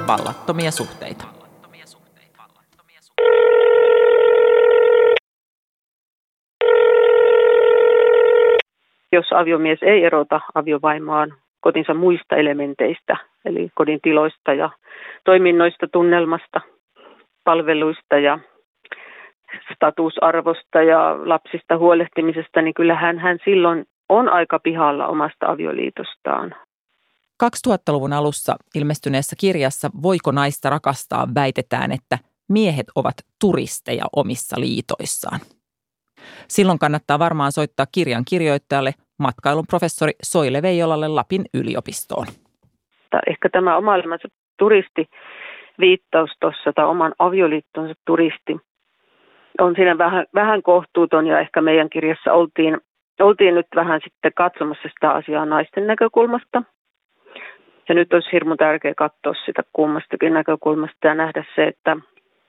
Vallattomia suhteita. jos aviomies ei erota aviovaimoaan kotinsa muista elementeistä, eli kodin tiloista ja toiminnoista, tunnelmasta, palveluista ja statusarvosta ja lapsista huolehtimisesta, niin kyllähän hän silloin on aika pihalla omasta avioliitostaan. 2000-luvun alussa ilmestyneessä kirjassa Voiko naista rakastaa väitetään, että miehet ovat turisteja omissa liitoissaan. Silloin kannattaa varmaan soittaa kirjan kirjoittajalle matkailun professori Soile Veijolalle Lapin yliopistoon. Ehkä tämä oma elämänsä turisti viittaus tuossa tai oman avioliittonsa turisti on siinä vähän, vähän kohtuuton ja ehkä meidän kirjassa oltiin, oltiin nyt vähän sitten katsomassa sitä asiaa naisten näkökulmasta. Ja nyt olisi hirmu tärkeää katsoa sitä kummastakin näkökulmasta ja nähdä se, että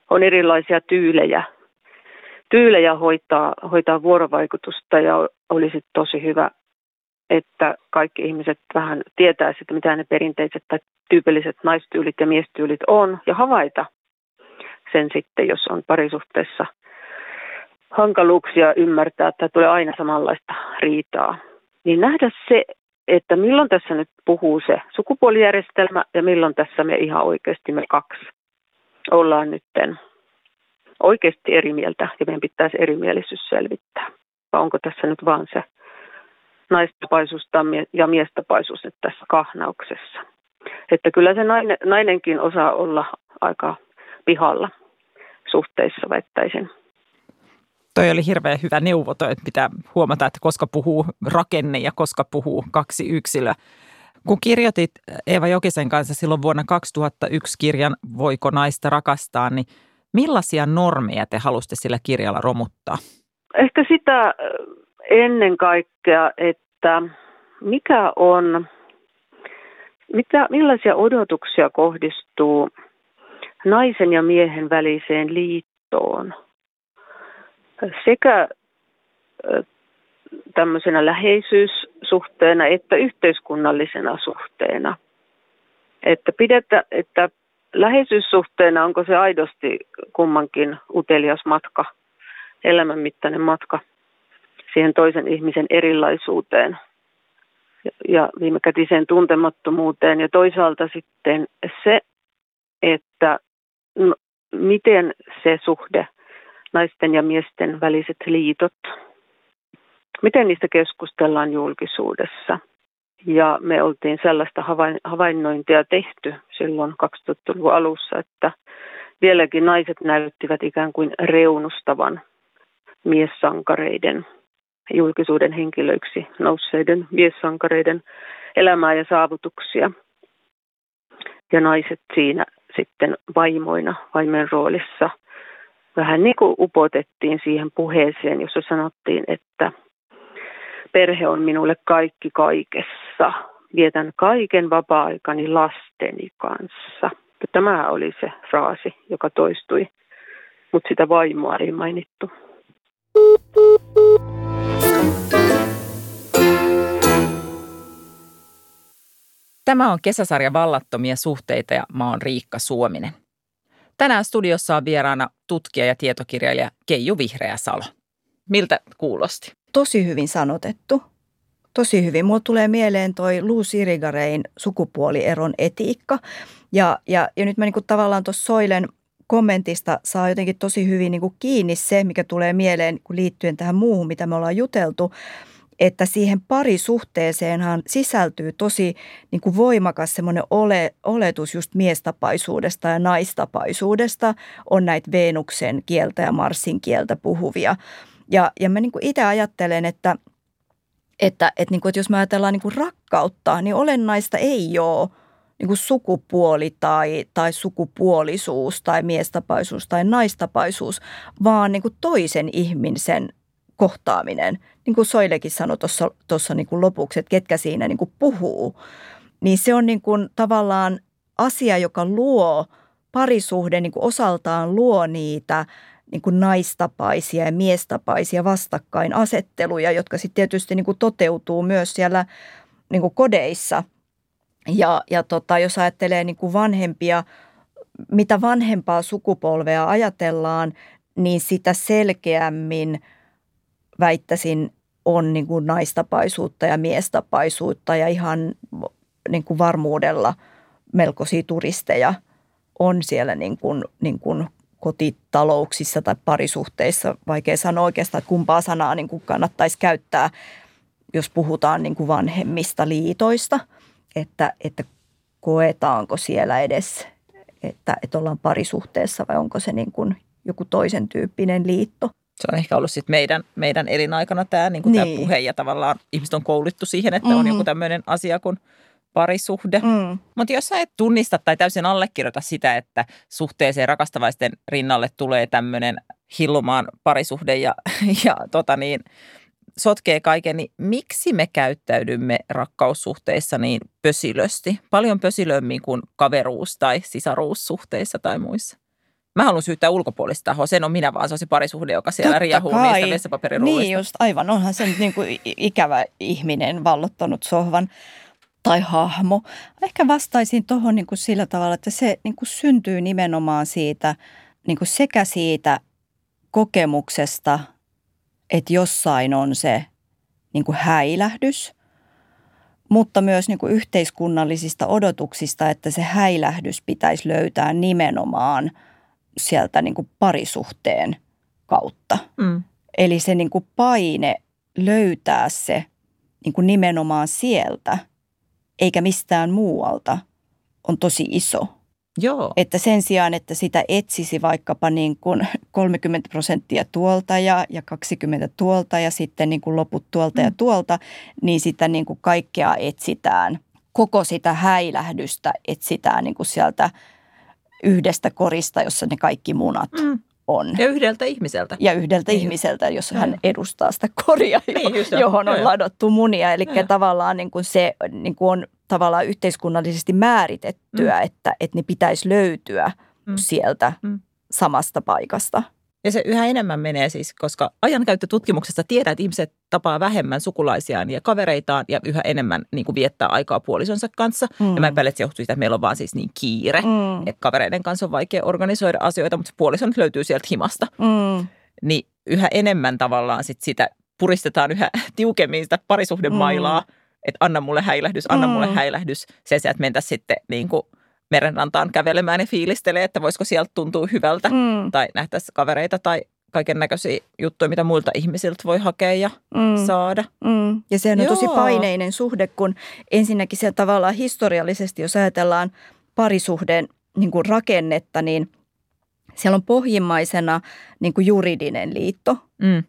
on erilaisia tyylejä, tyylejä hoitaa, hoitaa vuorovaikutusta ja olisi tosi hyvä, että kaikki ihmiset vähän tietäisivät, mitä ne perinteiset tai tyypilliset naistyylit ja miestyylit on ja havaita sen sitten, jos on parisuhteessa hankaluuksia ymmärtää, että tulee aina samanlaista riitaa. Niin nähdä se, että milloin tässä nyt puhuu se sukupuolijärjestelmä ja milloin tässä me ihan oikeasti me kaksi ollaan nytten oikeasti eri mieltä ja meidän pitäisi erimielisyys selvittää. Vai onko tässä nyt vaan se naistapaisuus ja miestapaisuus nyt tässä kahnauksessa. Että kyllä se nainen, nainenkin osaa olla aika pihalla suhteissa, väittäisin. Toi oli hirveän hyvä neuvo, toi, että pitää huomata, että koska puhuu rakenne ja koska puhuu kaksi yksilöä. Kun kirjoitit Eeva Jokisen kanssa silloin vuonna 2001 kirjan Voiko naista rakastaa, niin millaisia normeja te halusitte sillä kirjalla romuttaa? Ehkä sitä ennen kaikkea, että mikä on, mitä, millaisia odotuksia kohdistuu naisen ja miehen väliseen liittoon sekä tämmöisenä läheisyyssuhteena että yhteiskunnallisena suhteena. Että, pidetä, että läheisyyssuhteena onko se aidosti kummankin utelias matka, elämänmittainen matka siihen toisen ihmisen erilaisuuteen ja viimekätiseen tuntemattomuuteen. Ja toisaalta sitten se, että no, miten se suhde, naisten ja miesten väliset liitot, miten niistä keskustellaan julkisuudessa? Ja me oltiin sellaista havainnointia tehty silloin 2000-luvun alussa, että vieläkin naiset näyttivät ikään kuin reunustavan miessankareiden, julkisuuden henkilöiksi nousseiden miessankareiden elämää ja saavutuksia. Ja naiset siinä sitten vaimoina, vaimen roolissa, vähän niin kuin upotettiin siihen puheeseen, jossa sanottiin, että perhe on minulle kaikki kaikessa. Vietän kaiken vapaa-aikani lasteni kanssa. Tämä oli se fraasi, joka toistui, mutta sitä vaimoa ei mainittu. Tämä on kesäsarja Vallattomia suhteita ja mä oon Riikka Suominen. Tänään studiossa on vieraana tutkija ja tietokirjailija Keiju Vihreäsalo. Miltä kuulosti? Tosi hyvin sanotettu. Tosi hyvin. Mulla tulee mieleen toi Lou Sirigarein sukupuolieron etiikka. Ja, ja, ja nyt mä niinku tavallaan tuossa Soilen kommentista saa jotenkin tosi hyvin niinku kiinni se, mikä tulee mieleen niinku liittyen tähän muuhun, mitä me ollaan juteltu että siihen parisuhteeseenhan sisältyy tosi niin kuin voimakas semmoinen ole, oletus just miestapaisuudesta ja naistapaisuudesta. On näitä Venuksen kieltä ja Marsin kieltä puhuvia. Ja, ja mä niin itse ajattelen, että, että, että, niin kuin, että jos me ajatellaan niin kuin rakkautta, niin olennaista ei ole niin kuin sukupuoli tai, tai sukupuolisuus tai miestapaisuus tai naistapaisuus, vaan niin kuin toisen ihmisen kohtaaminen. Niin kuin Soilekin sanoi tuossa niin lopuksi, että ketkä siinä niin kuin puhuu. Niin se on niin kuin tavallaan asia, joka luo parisuhde niin kuin osaltaan luo niitä niin kuin naistapaisia ja miestapaisia vastakkainasetteluja, jotka sitten tietysti niin kuin toteutuu myös siellä niin kuin kodeissa. Ja, ja tota, jos ajattelee niin kuin vanhempia, mitä vanhempaa sukupolvea ajatellaan, niin sitä selkeämmin – väittäisin on niin kuin naistapaisuutta ja miestapaisuutta ja ihan niin kuin varmuudella melkoisia turisteja on siellä niin kuin, niin kuin kotitalouksissa tai parisuhteissa. Vaikea sanoa oikeastaan, että kumpaa sanaa niin kuin kannattaisi käyttää, jos puhutaan niin kuin vanhemmista liitoista, että, että koetaanko siellä edes, että, että ollaan parisuhteessa vai onko se niin kuin joku toisen tyyppinen liitto se on ehkä ollut sit meidän, meidän elinaikana tämä, niin niin. puhe ja tavallaan ihmiset on koulittu siihen, että mm-hmm. on joku tämmöinen asia kuin parisuhde. Mm. Mutta jos sä et tunnista tai täysin allekirjoita sitä, että suhteeseen rakastavaisten rinnalle tulee tämmöinen hillumaan parisuhde ja, <laughs> ja tota niin, sotkee kaiken, niin miksi me käyttäydymme rakkaussuhteissa niin pösilösti? Paljon pösilömmin kuin kaveruus- tai sisaruussuhteissa tai muissa. Mä haluan syyttää ulkopuolista tahoa. Sen on minä vaan, se on se parisuhde, joka siellä Totta riehuu kai. niistä vessapaperiruuista. Niin just, aivan. Onhan se nyt niin kuin ikävä ihminen vallottanut sohvan tai hahmo. Ehkä vastaisin tuohon niin sillä tavalla, että se niin kuin syntyy nimenomaan siitä, niin kuin sekä siitä kokemuksesta, että jossain on se niin kuin häilähdys, mutta myös niin kuin yhteiskunnallisista odotuksista, että se häilähdys pitäisi löytää nimenomaan – sieltä niin kuin parisuhteen kautta. Mm. Eli se niin kuin paine löytää se niin kuin nimenomaan sieltä, eikä mistään muualta, on tosi iso. Joo. Että sen sijaan, että sitä etsisi vaikkapa niin kuin 30 prosenttia tuolta ja, ja 20 tuolta ja sitten niin kuin loput tuolta mm. ja tuolta, niin sitä niin kuin kaikkea etsitään. Koko sitä häilähdystä etsitään niin kuin sieltä – yhdestä korista, jossa ne kaikki munat mm. on. Ja yhdeltä ihmiseltä. Ja yhdeltä niin. ihmiseltä, jos hän edustaa sitä koria, niin, just johon on ladottu munia. Eli tavallaan niin kuin se niin kuin on tavallaan yhteiskunnallisesti määritettyä, mm. että, että ne pitäisi löytyä mm. sieltä mm. samasta paikasta. Ja se yhä enemmän menee siis, koska ajankäyttötutkimuksesta tiedät, että ihmiset tapaa vähemmän sukulaisiaan ja kavereitaan ja yhä enemmän niin kuin viettää aikaa puolisonsa kanssa. Mm. Ja mä epäilen, että se johtuu siitä, että meillä on vaan siis niin kiire, mm. että kavereiden kanssa on vaikea organisoida asioita, mutta se puoliso nyt löytyy sieltä himasta. Mm. Niin yhä enemmän tavallaan sit sitä puristetaan yhä <laughs> tiukemmin sitä parisuhdemailaa, mm. että anna mulle häilähdys, anna mm. mulle häilähdys. Sen sijaan, että mentäisiin sitten niin kuin – merenrantaan kävelemään ja fiilistelee, että voisiko sieltä tuntua hyvältä mm. tai nähtäisi kavereita tai kaiken näköisiä juttuja, mitä muilta ihmisiltä voi hakea ja Mm. saada. Mm. Ja sehän on tosi Joo. paineinen suhde, kun ensinnäkin se tavallaan historiallisesti, jos ajatellaan parisuhden niin kuin rakennetta, niin siellä on pohjimmaisena niin kuin juridinen liitto, Mm.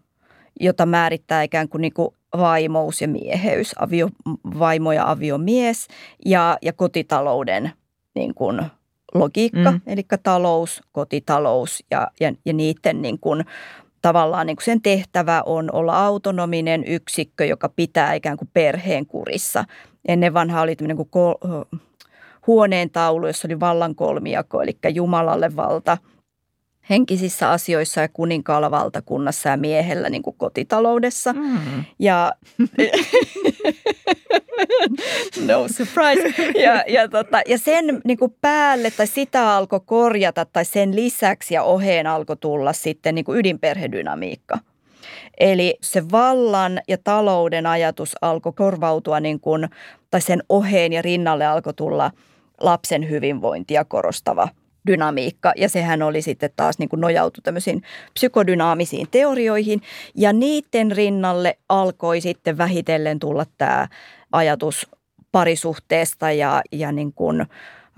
jota määrittää ikään kuin, niin kuin vaimous ja mieheys, avio, vaimo ja aviomies ja, ja kotitalouden niin kuin logiikka, Mm. eli talous, kotitalous ja, ja, ja niiden niin kuin, tavallaan niin kuin sen tehtävä on olla autonominen yksikkö, joka pitää ikään kuin perheen kurissa. Ennen vanhaa oli tämmöinen kuin kol, huoneen taulu, jossa oli vallan kolmijako, eli Jumalalle valta henkisissä asioissa ja kuninkaalla valtakunnassa ja miehellä niin kuin kotitaloudessa. Mm. Ja <laughs> <laughs> no surprise. Ja, ja, tota, ja sen niin kuin päälle tai sitä alkoi korjata tai sen lisäksi ja oheen alkoi tulla sitten niin kuin ydinperhedynamiikka. Eli se vallan ja talouden ajatus alkoi korvautua niin kuin, tai sen oheen ja rinnalle alkoi tulla lapsen hyvinvointia korostava dynamiikka. Ja sehän oli sitten taas niin kuin nojautu tämmöisiin psykodynaamisiin teorioihin. Ja niiden rinnalle alkoi sitten vähitellen tulla tämä ajatus parisuhteesta ja, ja niin kuin,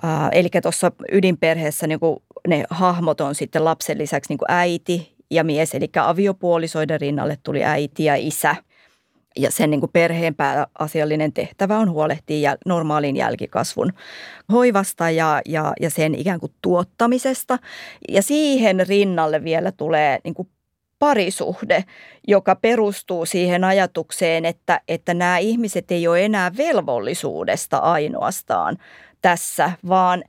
äh, eli tuossa ydinperheessä niin kuin ne hahmot on sitten lapsen lisäksi niin kuin äiti ja mies, eli aviopuolisoiden rinnalle tuli äiti ja isä. Ja sen niin kuin perheen pääasiallinen tehtävä on huolehtia jäl- normaalin jälkikasvun hoivasta ja, ja, ja sen ikään kuin tuottamisesta. Ja siihen rinnalle vielä tulee niin kuin parisuhde, joka perustuu siihen ajatukseen, että, että nämä ihmiset ei ole enää velvollisuudesta ainoastaan tässä, vaan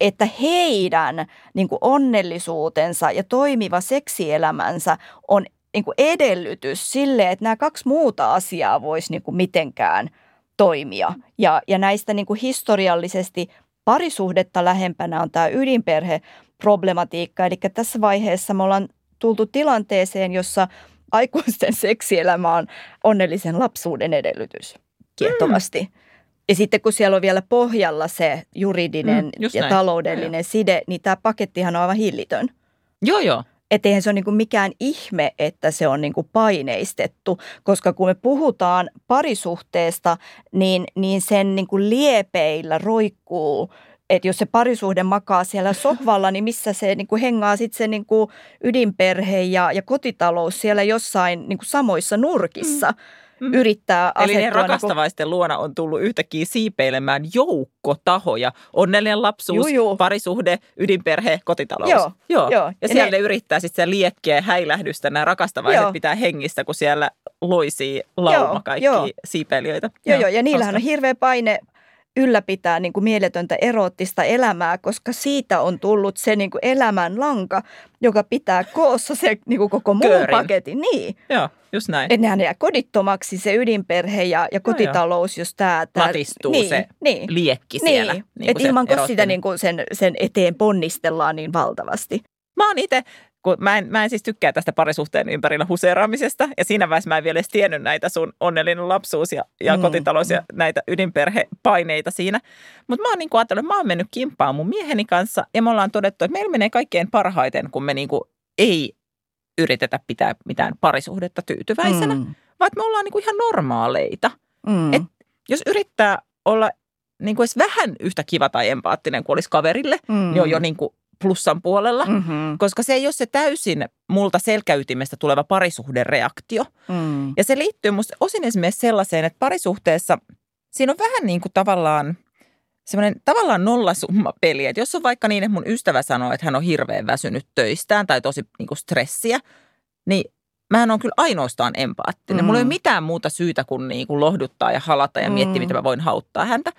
että heidän niin kuin onnellisuutensa ja toimiva seksielämänsä on niin kuin edellytys sille, että nämä kaksi muuta asiaa voisi niin kuin mitenkään toimia. Ja, ja näistä niin kuin historiallisesti parisuhdetta lähempänä on tämä ydinperheproblematiikka. Eli tässä vaiheessa me ollaan tultu tilanteeseen, jossa aikuisten <laughs> seksielämä on onnellisen lapsuuden edellytys kiehtovasti. Mm. Ja sitten kun siellä on vielä pohjalla se juridinen Mm, ja näin. taloudellinen side, niin tämä pakettihan on aivan hillitön. Joo, joo. Että eihän se ole niin kuin mikään ihme, että se on niin kuin paineistettu, koska kun me puhutaan parisuhteesta, niin, niin sen niin kuin liepeillä roikkuu, että jos se parisuhde makaa siellä sohvalla, niin missä se niin kuin hengaa sitten se niin kuin ydinperhe ja, ja kotitalous siellä jossain niin kuin samoissa nurkissa Mm. yrittää Eli ne asettua... niin kuin- rakastavaisten luona on tullut yhtäkkiä siipeilemään joukko tahoja. Onnellinen lapsuus, Juu, juu. parisuhde, ydinperhe, kotitalous. Joo, joo. joo. Ja, Ja siellä ne- ne yrittää sitten se liekkiä ja häilähdystä nämä rakastavaiset Joo. pitää hengistä, kun siellä loisii lauma Joo, kaikki joo. siipeilijöitä. Joo, joo, ja niillähän on hirveä paine ylläpitää niin kuin mieletöntä eroottista elämää, koska siitä on tullut se niin kuin elämän lanka, joka pitää koossa se niin kuin koko muun Köörin. paketin. Niin, Joo, just näin. että nehän jää kodittomaksi se ydinperhe ja, ja kotitalouus, jos tämä... tämä Latistuu niin, se niin, Liekki niin, siellä. niin niin se ilman kun sitä niin kuin sen, sen eteen ponnistellaan niin valtavasti. Mä oon itse, kun mä en, mä en siis tykkää tästä parisuhteen ympärillä huseeraamisesta, ja siinä vaiheessa mä en vielä edes tiennyt näitä sun onnellinen lapsuus ja, ja Mm. kotitalous ja näitä ydinperhepaineita siinä. Mutta mä oon niin ajatellut, että mä oon mennyt kimppaan mun mieheni kanssa, ja me ollaan todettu, että meillä menee kaikkein parhaiten, kun me niin kuin ei yritetä pitää mitään parisuhdetta tyytyväisenä, mm. Vaan että me ollaan niin kuin ihan normaaleita. mm, Et- Jos yrittää olla niin kuin edes vähän yhtä kiva tai empaattinen kuin olisi kaverille, mm, niin on jo niin kuin plussan puolella. mm-hmm, Koska se ei ole se täysin multa selkäytimestä tuleva parisuhdereaktio. mm, Ja se liittyy musta osin esimerkiksi sellaiseen, että parisuhteessa siinä on vähän niin kuin tavallaan semmoinen tavallaan nollasumma peli. Että jos on vaikka niin, että mun ystävä sanoo, että hän on hirveän väsynyt töistään tai tosi niin kuin stressiä, niin mähän on kyllä ainoastaan empaattinen. Mm. Mulla ei ole Mm. mitään muuta syytä kuin, niin kuin lohduttaa ja halata ja miettiä, Mm. mitä mä voin hauttaa häntä.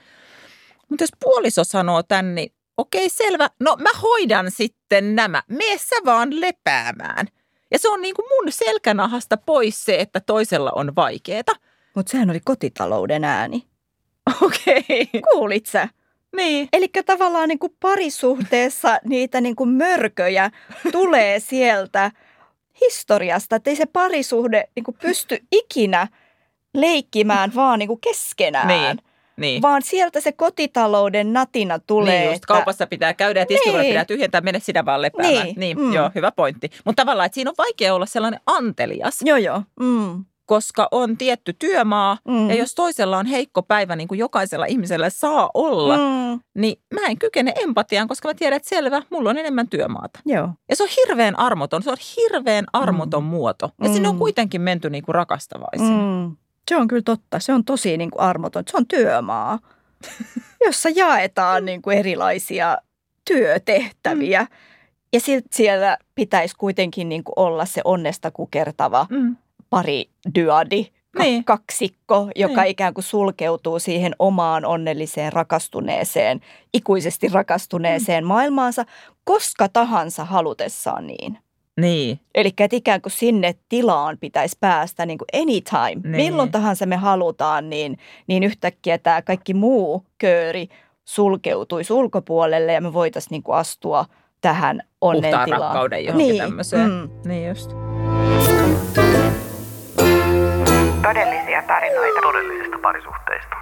Mutta jos puoliso sanoo tän, niin okei selvä, no mä hoidan sitten nämä. Mene sä vaan lepäämään. Ja se on niin kuin mun selkänahasta pois se, että toisella on vaikeeta. Mutta sehän oli kotitalouden ääni. Okei. Kuulit sä? Niin. Eli tavallaan niin kuin parisuhteessa niitä niin kuin mörköjä tulee <laughs> sieltä historiasta, että ei se parisuhde niin kuin pysty ikinä leikkimään vaan niin kuin keskenään. Niin. Niin. vaan sieltä se kotitalouden natina tulee. Niin just, että, kaupassa pitää käydä ja tiskikolla Niin. pitää tyhjentää, mene sinä vaan lepäämään. Niin, Niin, mm. joo, hyvä pointti. Mutta tavallaan, että siinä on vaikea olla sellainen antelias, Joo, joo. Mm. koska on tietty työmaa, Mm. ja jos toisella on heikko päivä, niin kuin jokaisella ihmisellä saa olla, Mm. niin mä en kykene empatiaan, koska mä tiedän, että selvä, mulla on enemmän työmaata. Joo. Ja se on hirveän armoton, se on hirveän armoton mm. muoto. Ja sinne on Mm. kuitenkin menty niin kuin rakastavaisiin. Mm. Se on kyllä totta. Se on tosi niin kuin armoton. Se on työmaa, <laughs> jossa jaetaan niin kuin erilaisia työtehtäviä. Mm. Ja silti siellä pitäisi kuitenkin niin kuin olla se onnesta kukertava Mm. pari dyadi, ka- Niin. kaksikko, joka Niin. ikään kuin sulkeutuu siihen omaan onnelliseen rakastuneeseen, ikuisesti rakastuneeseen Mm. maailmaansa, koska tahansa halutessaan niin. Niin, Eli että ikään kuin sinne tilaan pitäisi päästä niin kuin anytime, Niin. milloin tahansa me halutaan, niin, niin yhtäkkiä tämä kaikki muu kööri sulkeutuisi ulkopuolelle ja me voitaisiin niin kuin astua tähän onnen puhtaan tilaan. rakkauden johonkin Niin, tämmöiseen. mm. Niin just. Todellisia tarinoita. todellisista parisuhteista.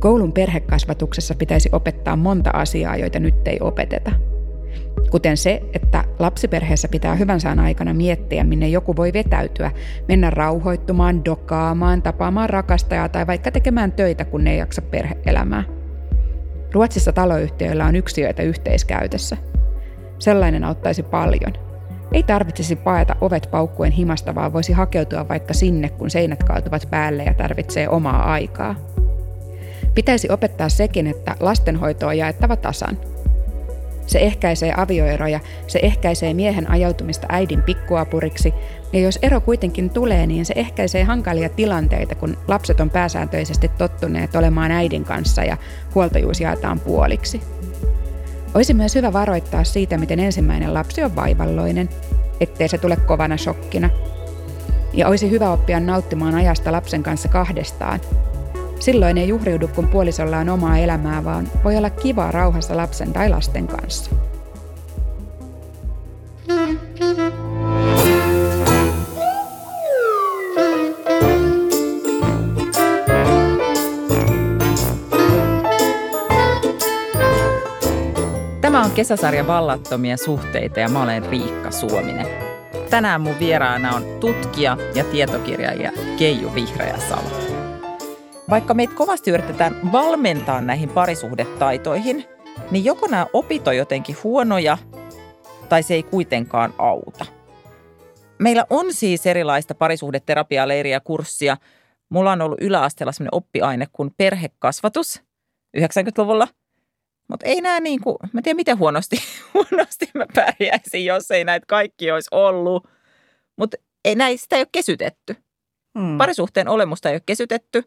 Koulun perhekasvatuksessa pitäisi opettaa monta asiaa, joita nyt ei opeteta. Kuten se, että lapsiperheessä pitää hyvän sään aikana miettiä, minne joku voi vetäytyä, mennä rauhoittumaan, dokaamaan, tapaamaan rakastajaa tai vaikka tekemään töitä, kun ne ei jaksa perheelämää. Ruotsissa taloyhtiöillä on yksiöitä yhteiskäytössä. Sellainen auttaisi paljon. Ei tarvitsisi paeta ovet paukkuen himasta, vaan voisi hakeutua vaikka sinne, kun seinät kaatuvat päälle ja tarvitsee omaa aikaa. Pitäisi opettaa sekin, että lastenhoito on jaettava tasan. Se ehkäisee avioeroja, se ehkäisee miehen ajautumista äidin pikkuapuriksi, ja jos ero kuitenkin tulee, niin se ehkäisee hankalia tilanteita, kun lapset on pääsääntöisesti tottuneet olemaan äidin kanssa ja huoltajuus jaetaan puoliksi. Olisi myös hyvä varoittaa siitä, miten ensimmäinen lapsi on vaivalloinen, ettei se tule kovana shokkina. Ja olisi hyvä oppia nauttimaan ajasta lapsen kanssa kahdestaan, Silloin ei juhriudu, kun puolisolla on omaa elämää, vaan voi olla kivaa rauhassa lapsen tai lasten kanssa. Tämä on kesäsarja Vallattomia suhteita ja mä olen Riikka Suominen. Tänään mun vieraana on tutkija ja tietokirjailija Keiju Vihreäsalo. Vaikka meitä kovasti yritetään valmentaa näihin parisuhdetaitoihin, niin joko nämä opit on jotenkin huonoja tai se ei kuitenkaan auta. Meillä on siis erilaista parisuhdeterapiaa, leiriä ja kurssia. Mulla on ollut yläasteella sellainen oppiaine kuin perhekasvatus 90-luvulla. Mutta ei nämä niin kuin, mä tiedän miten huonosti, <laughs> huonosti mä pärjäisin, jos ei näitä kaikki olisi ollut. Mutta ei näistä ei ole kesytetty. Mm. Parisuhteen olemusta ei ole kesytetty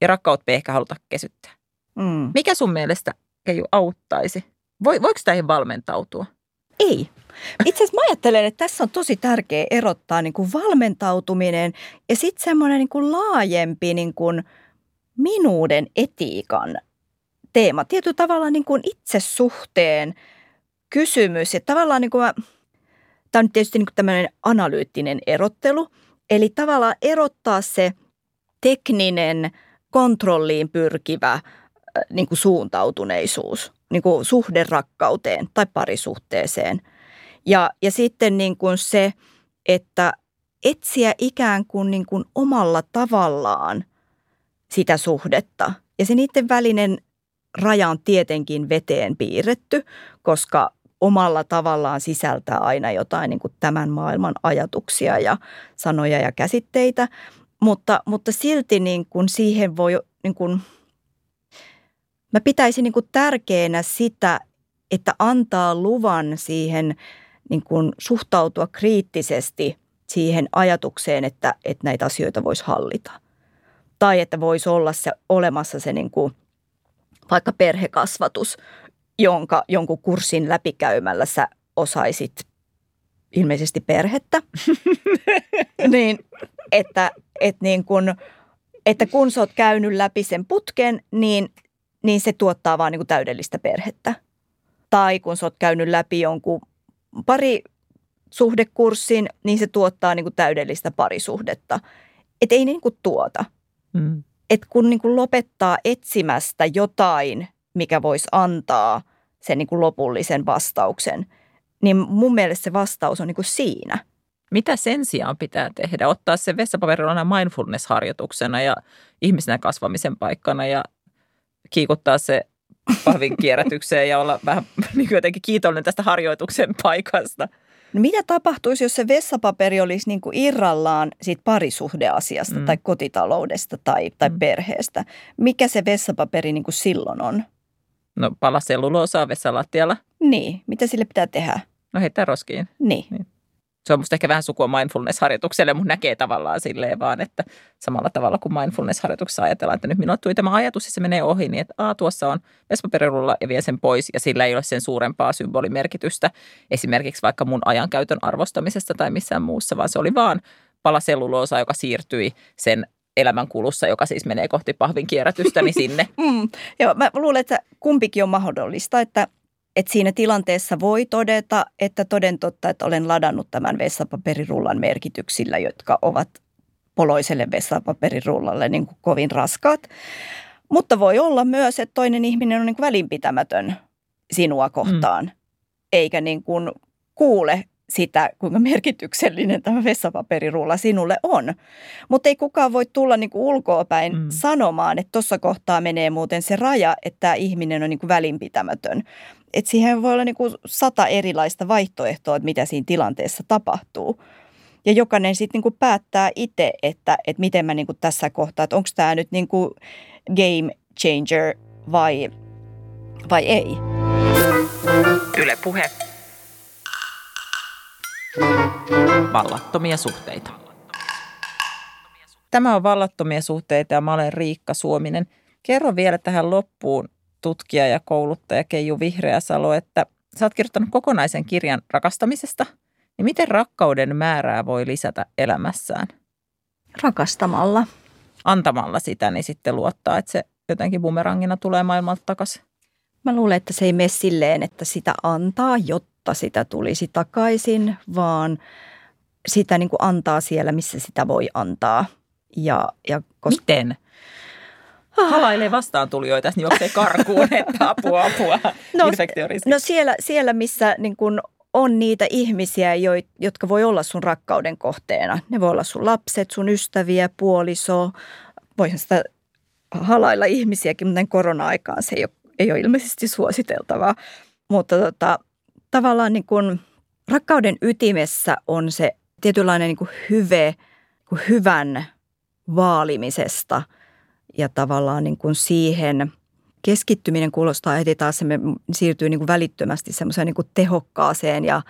ja rakkautta ei ehkä haluta kesyttää. Mm. Mikä sun mielestä Keiju auttaisi? Voi, voiko näihin valmentautua? Ei. Itse asiassa mä ajattelen, että tässä on tosi tärkeää erottaa niin kuin valmentautuminen ja sitten semmoinen niin kuin laajempi niin kuin minuuden etiikan teema. Tietyllä tavalla niin kuin itsesuhteen kysymys. Ja tavallaan niin kuin mä, tämä on nyt tietysti niin kuin tämmöinen analyyttinen erottelu. Eli tavallaan erottaa se tekninen, kontrolliin pyrkivä äh, niin kuin suuntautuneisuus niin kuin suhde rakkauteen tai parisuhteeseen. Ja, ja sitten niin kuin se, että etsiä ikään kuin, niin kuin omalla tavallaan sitä suhdetta. Ja se niiden välinen raja on tietenkin veteen piirretty, koska omalla tavallaan sisältää aina jotain niin kuin tämän maailman ajatuksia ja sanoja ja käsitteitä. Mutta, mutta silti niin kuin siihen voi, niin kuin, mä pitäisin niin kuin tärkeänä sitä, että antaa luvan siihen niin kuin suhtautua kriittisesti siihen ajatukseen, että, että näitä asioita voisi hallita. Tai että voisi olla se, olemassa se niin kuin, vaikka perhekasvatus, jonka jonkun kurssin läpikäymällä sä osaisit ilmeisesti perhettä. <laughs> niin, että, että, niin kun, että kun sä oot käynyt läpi sen putken, niin, niin se tuottaa vaan niin kuin täydellistä perhettä. Tai kun sä oot käynyt läpi jonkun pari suhdekurssin, niin se tuottaa niin kuin täydellistä parisuhdetta. Että ei niin kuin tuota. Mm. Että kun niin kuin lopettaa etsimästä jotain, mikä voisi antaa sen niin kuin lopullisen vastauksen, niin mun mielestä se vastaus on niin kuin siinä. Mitä sen sijaan pitää tehdä? Ottaa se vessapaperilla mindfulness-harjoituksena ja ihmisenä kasvamisen paikkana ja kiikuttaa se pahvin kierrätykseen ja olla vähän <laughs> niin jotenkin kiitollinen tästä harjoituksen paikasta. No mitä tapahtuisi, jos se vessapaperi olisi niin kuin irrallaan siitä parisuhdeasiasta Mm. tai kotitaloudesta tai, tai Mm. perheestä? Mikä se vessapaperi niin kuin silloin on? No pala selluloosaa vessalattialla. Niin, mitä sille pitää tehdä? No heittää roskiin. Niin. Se on musta ehkä vähän sukua mindfulness-harjoitukselle, mutta näkee tavallaan silleen vaan, että samalla tavalla kuin mindfulness-harjoituksessa ajatellaan, että nyt minulle tuli tämä ajatus ja se menee ohi, niin että Aa, tuossa on vessapaperirulla ja vie sen pois ja sillä ei ole sen suurempaa symbolimerkitystä esimerkiksi vaikka mun ajankäytön arvostamisesta tai missään muussa, vaan se oli vaan pala selluloosaa, joka siirtyi sen elämän kulussa, joka siis menee kohti pahvin kierrätystä, niin sinne. <laughs> Mm, joo, mä luulen, että kumpikin on mahdollista, että, että siinä tilanteessa voi todeta, että toden totta, että olen ladannut tämän vessapaperirullan merkityksillä, jotka ovat poloiselle vessapaperirullalle niin kuin kovin raskaat. Mutta voi olla myös, että toinen ihminen on niin kuin välinpitämätön sinua kohtaan, mm. eikä niin kuin kuule sitä, kuinka merkityksellinen tämä vessapaperirulla sinulle on. Mutta ei kukaan voi tulla niin kuin ulkoapäin Mm. mm. sanomaan, että tuossa kohtaa menee muuten se raja, että tämä ihminen on niin kuin välinpitämätön. Et siihen voi olla niin kuin sata erilaista vaihtoehtoa, että mitä siinä tilanteessa tapahtuu. Ja jokainen sitten niin kuin päättää itse, että, että miten mä niin kuin tässä kohtaa, että onko tämä nyt niin kuin game changer vai, vai ei. Yle Puhe. Vallattomia suhteita. Tämä on Vallattomia suhteita ja mä olen Riikka Suominen. Kerro vielä tähän loppuun tutkija ja kouluttaja Keiju Vihreäsalo, että sä oot kirjoittanut kokonaisen kirjan rakastamisesta. Niin miten rakkauden määrää voi lisätä elämässään? Rakastamalla. Antamalla sitä, niin sitten luottaa, että se jotenkin bumerangina tulee maailmalta takaisin. Mä luulen, että se ei mene silleen, että sitä antaa, jotta sitä tulisi takaisin, vaan sitä niin kuin antaa siellä, missä sitä voi antaa. Ja, ja koska, Miten? Halailee vastaan tulijoita, niin juoksee karkuun, <laughs> että apua, apua, No, no siellä, siellä, missä niin kuin on niitä ihmisiä, jo- jotka voi olla sun rakkauden kohteena. Ne voi olla sun lapset, sun ystäviä, puoliso. Voihan sitä halailla ihmisiäkin, mutta korona-aikaan se ei ole, ei ole ilmeisesti suositeltavaa. Mutta tota, tavallaan niin kuin rakkauden ytimessä on se tietynlainen niin kuin hyve, kuin hyvän vaalimisesta ja tavallaan niin kuin siihen keskittyminen kuulostaa heti taas, se siirtyy niin kuin välittömästi semmoiseen niin kuin tehokkaaseen ja,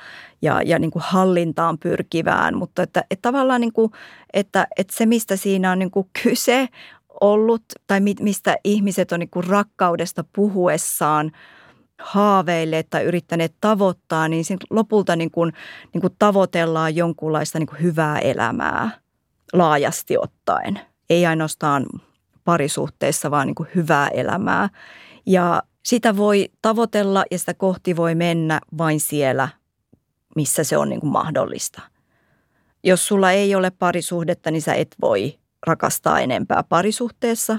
ja, ja niin kuin hallintaan pyrkivään, mutta että, että tavallaan niin kuin, että, että se mistä siinä on niin kuin kyse ollut tai mi- mistä ihmiset on niin kuin rakkaudesta puhuessaan haaveilleet tai yrittäneet tavoittaa, niin lopulta niin kuin, niin kuin tavoitellaan jonkunlaista niin kuin hyvää elämää laajasti ottaen. Ei ainoastaan parisuhteissa, vaan niin kuin hyvää elämää. Ja sitä voi tavoitella ja sitä kohti voi mennä vain siellä, missä se on niin kuin mahdollista. Jos sulla ei ole parisuhdetta, niin sä et voi rakastaa enempää parisuhteessa.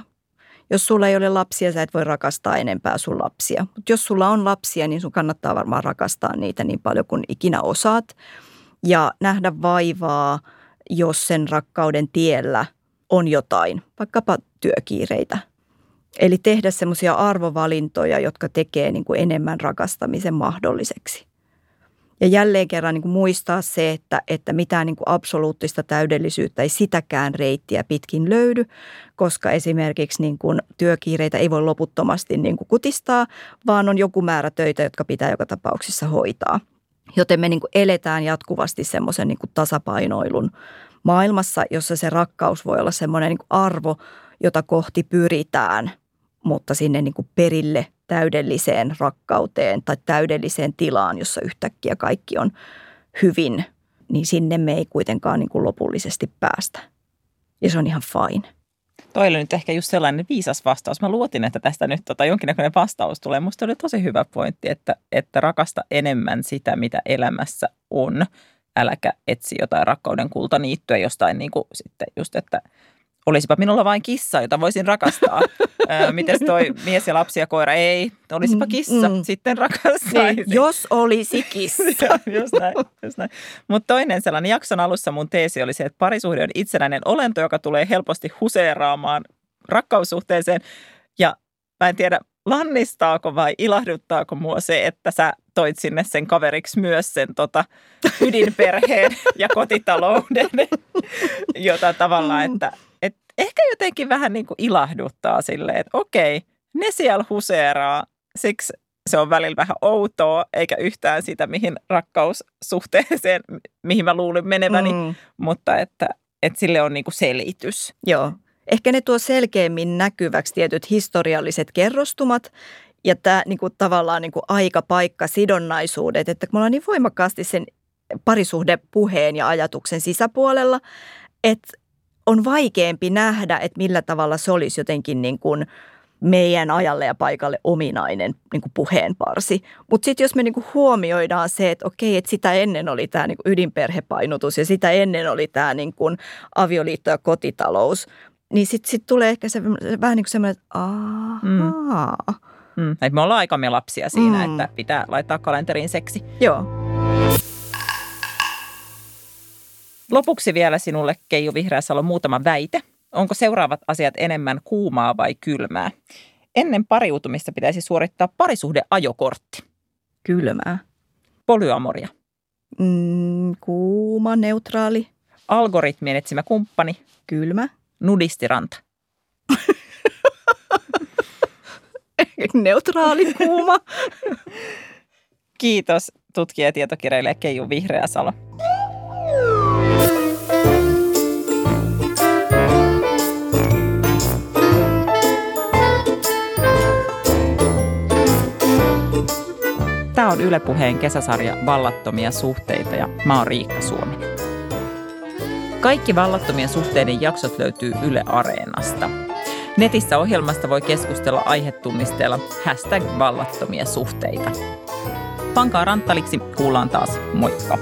Jos sulla ei ole lapsia, sä et voi rakastaa enempää sun lapsia. Mutta jos sulla on lapsia, niin sun kannattaa varmaan rakastaa niitä niin paljon kuin ikinä osaat. Ja nähdä vaivaa, jos sen rakkauden tiellä on jotain, vaikkapa työkiireitä. Eli tehdä semmoisia arvovalintoja, jotka tekee niin kuin enemmän rakastamisen mahdolliseksi. Ja jälleen kerran niin kuin muistaa se, että, että mitään niin kuin absoluuttista täydellisyyttä ei sitäkään reittiä pitkin löydy, koska esimerkiksi niin kuin työkiireitä ei voi loputtomasti niin kuin kutistaa, vaan on joku määrä töitä, jotka pitää joka tapauksessa hoitaa. Joten me niin kuin eletään jatkuvasti semmoisen niin kuin tasapainoilun maailmassa, jossa se rakkaus voi olla semmoinen niin kuin arvo, jota kohti pyritään, mutta sinne niin kuin perille täydelliseen rakkauteen tai täydelliseen tilaan, jossa yhtäkkiä kaikki on hyvin, niin sinne me ei kuitenkaan niin kuin lopullisesti päästä. Ja se on ihan fine. Toi oli nyt ehkä just sellainen viisas vastaus. Mä luotin, että tästä nyt tota jonkinnäköinen vastaus tulee. Musta oli tosi hyvä pointti, että, että rakasta enemmän sitä, mitä elämässä on. äläkä etsi jotain rakkauden kultaniittyä jostain niin kuin sitten just, että olisipa minulla vain kissa, jota voisin rakastaa. <laughs> Miten toi mies ja lapsi ja koira? Ei, olisipa kissa, mm. sitten rakastaa. Niin, jos olisi kissa. <laughs> just näin, just näin. Mutta toinen sellainen jakson alussa mun teesi oli se, että parisuhde on itsenäinen olento, joka tulee helposti huseeraamaan rakkaussuhteeseen. Ja mä en tiedä, lannistaako vai ilahduttaako mua se, että sä toit sinne sen kaveriksi myös sen tota, ydinperheen ja kotitalouden, <laughs> jota tavallaan, mm. että et ehkä jotenkin vähän niin kuin ilahduttaa silleen, että okei, ne siellä huseeraa, siksi se on välillä vähän outoa, eikä yhtään sitä, mihin rakkaussuhteeseen, mihin mä luulin meneväni, mm. mutta että, että sille on niin kuin selitys. Joo. Ehkä ne tuo selkeämmin näkyväksi tietyt historialliset kerrostumat ja tämä niin kuin, tavallaan niin kuin aika, paikka, sidonnaisuudet, että me ollaan niin voimakkaasti sen parisuhdepuheen ja ajatuksen sisäpuolella, että on vaikeampi nähdä, että millä tavalla se olisi jotenkin niin kuin meidän ajalle ja paikalle ominainen niin kuin puheenparsi. Mutta sitten jos me niin kuin huomioidaan se, että okei, että sitä ennen oli tämä niin kuin ydinperhepainotus ja sitä ennen oli tämä niin kuin avioliitto ja kotitalous, niin sitten sit tulee ehkä se, vähän niin kuin semmoinen, että ahaa. Mm. Mm. me ollaan aikamme lapsia siinä, mm. että pitää laittaa kalenteriin seksi. Joo. Lopuksi vielä sinulle, Keiju Vihreäsalo, muutama väite. Onko seuraavat asiat enemmän kuumaa vai kylmää? Ennen pariutumista pitäisi suorittaa parisuhdeajokortti. Kylmää. Polyamoria. Mm, kuuma, neutraali. Algoritmien etsimä kumppani. Kylmä. Nudistiranta. <laughs> <laughs> neutraali, kuuma. Kiitos tutkija ja tietokirjailija Keiju Vihreäsalo. Tämä on Yle Puheen kesäsarja Vallattomia suhteita ja mä oon Riikka Suomi. Kaikki vallattomien suhteiden jaksot löytyy Yle Areenasta. Netissä ohjelmasta voi keskustella aihetunnisteella hashtag vallattomia suhteita. Pankaa ranttaliksi, kuullaan taas, moikka!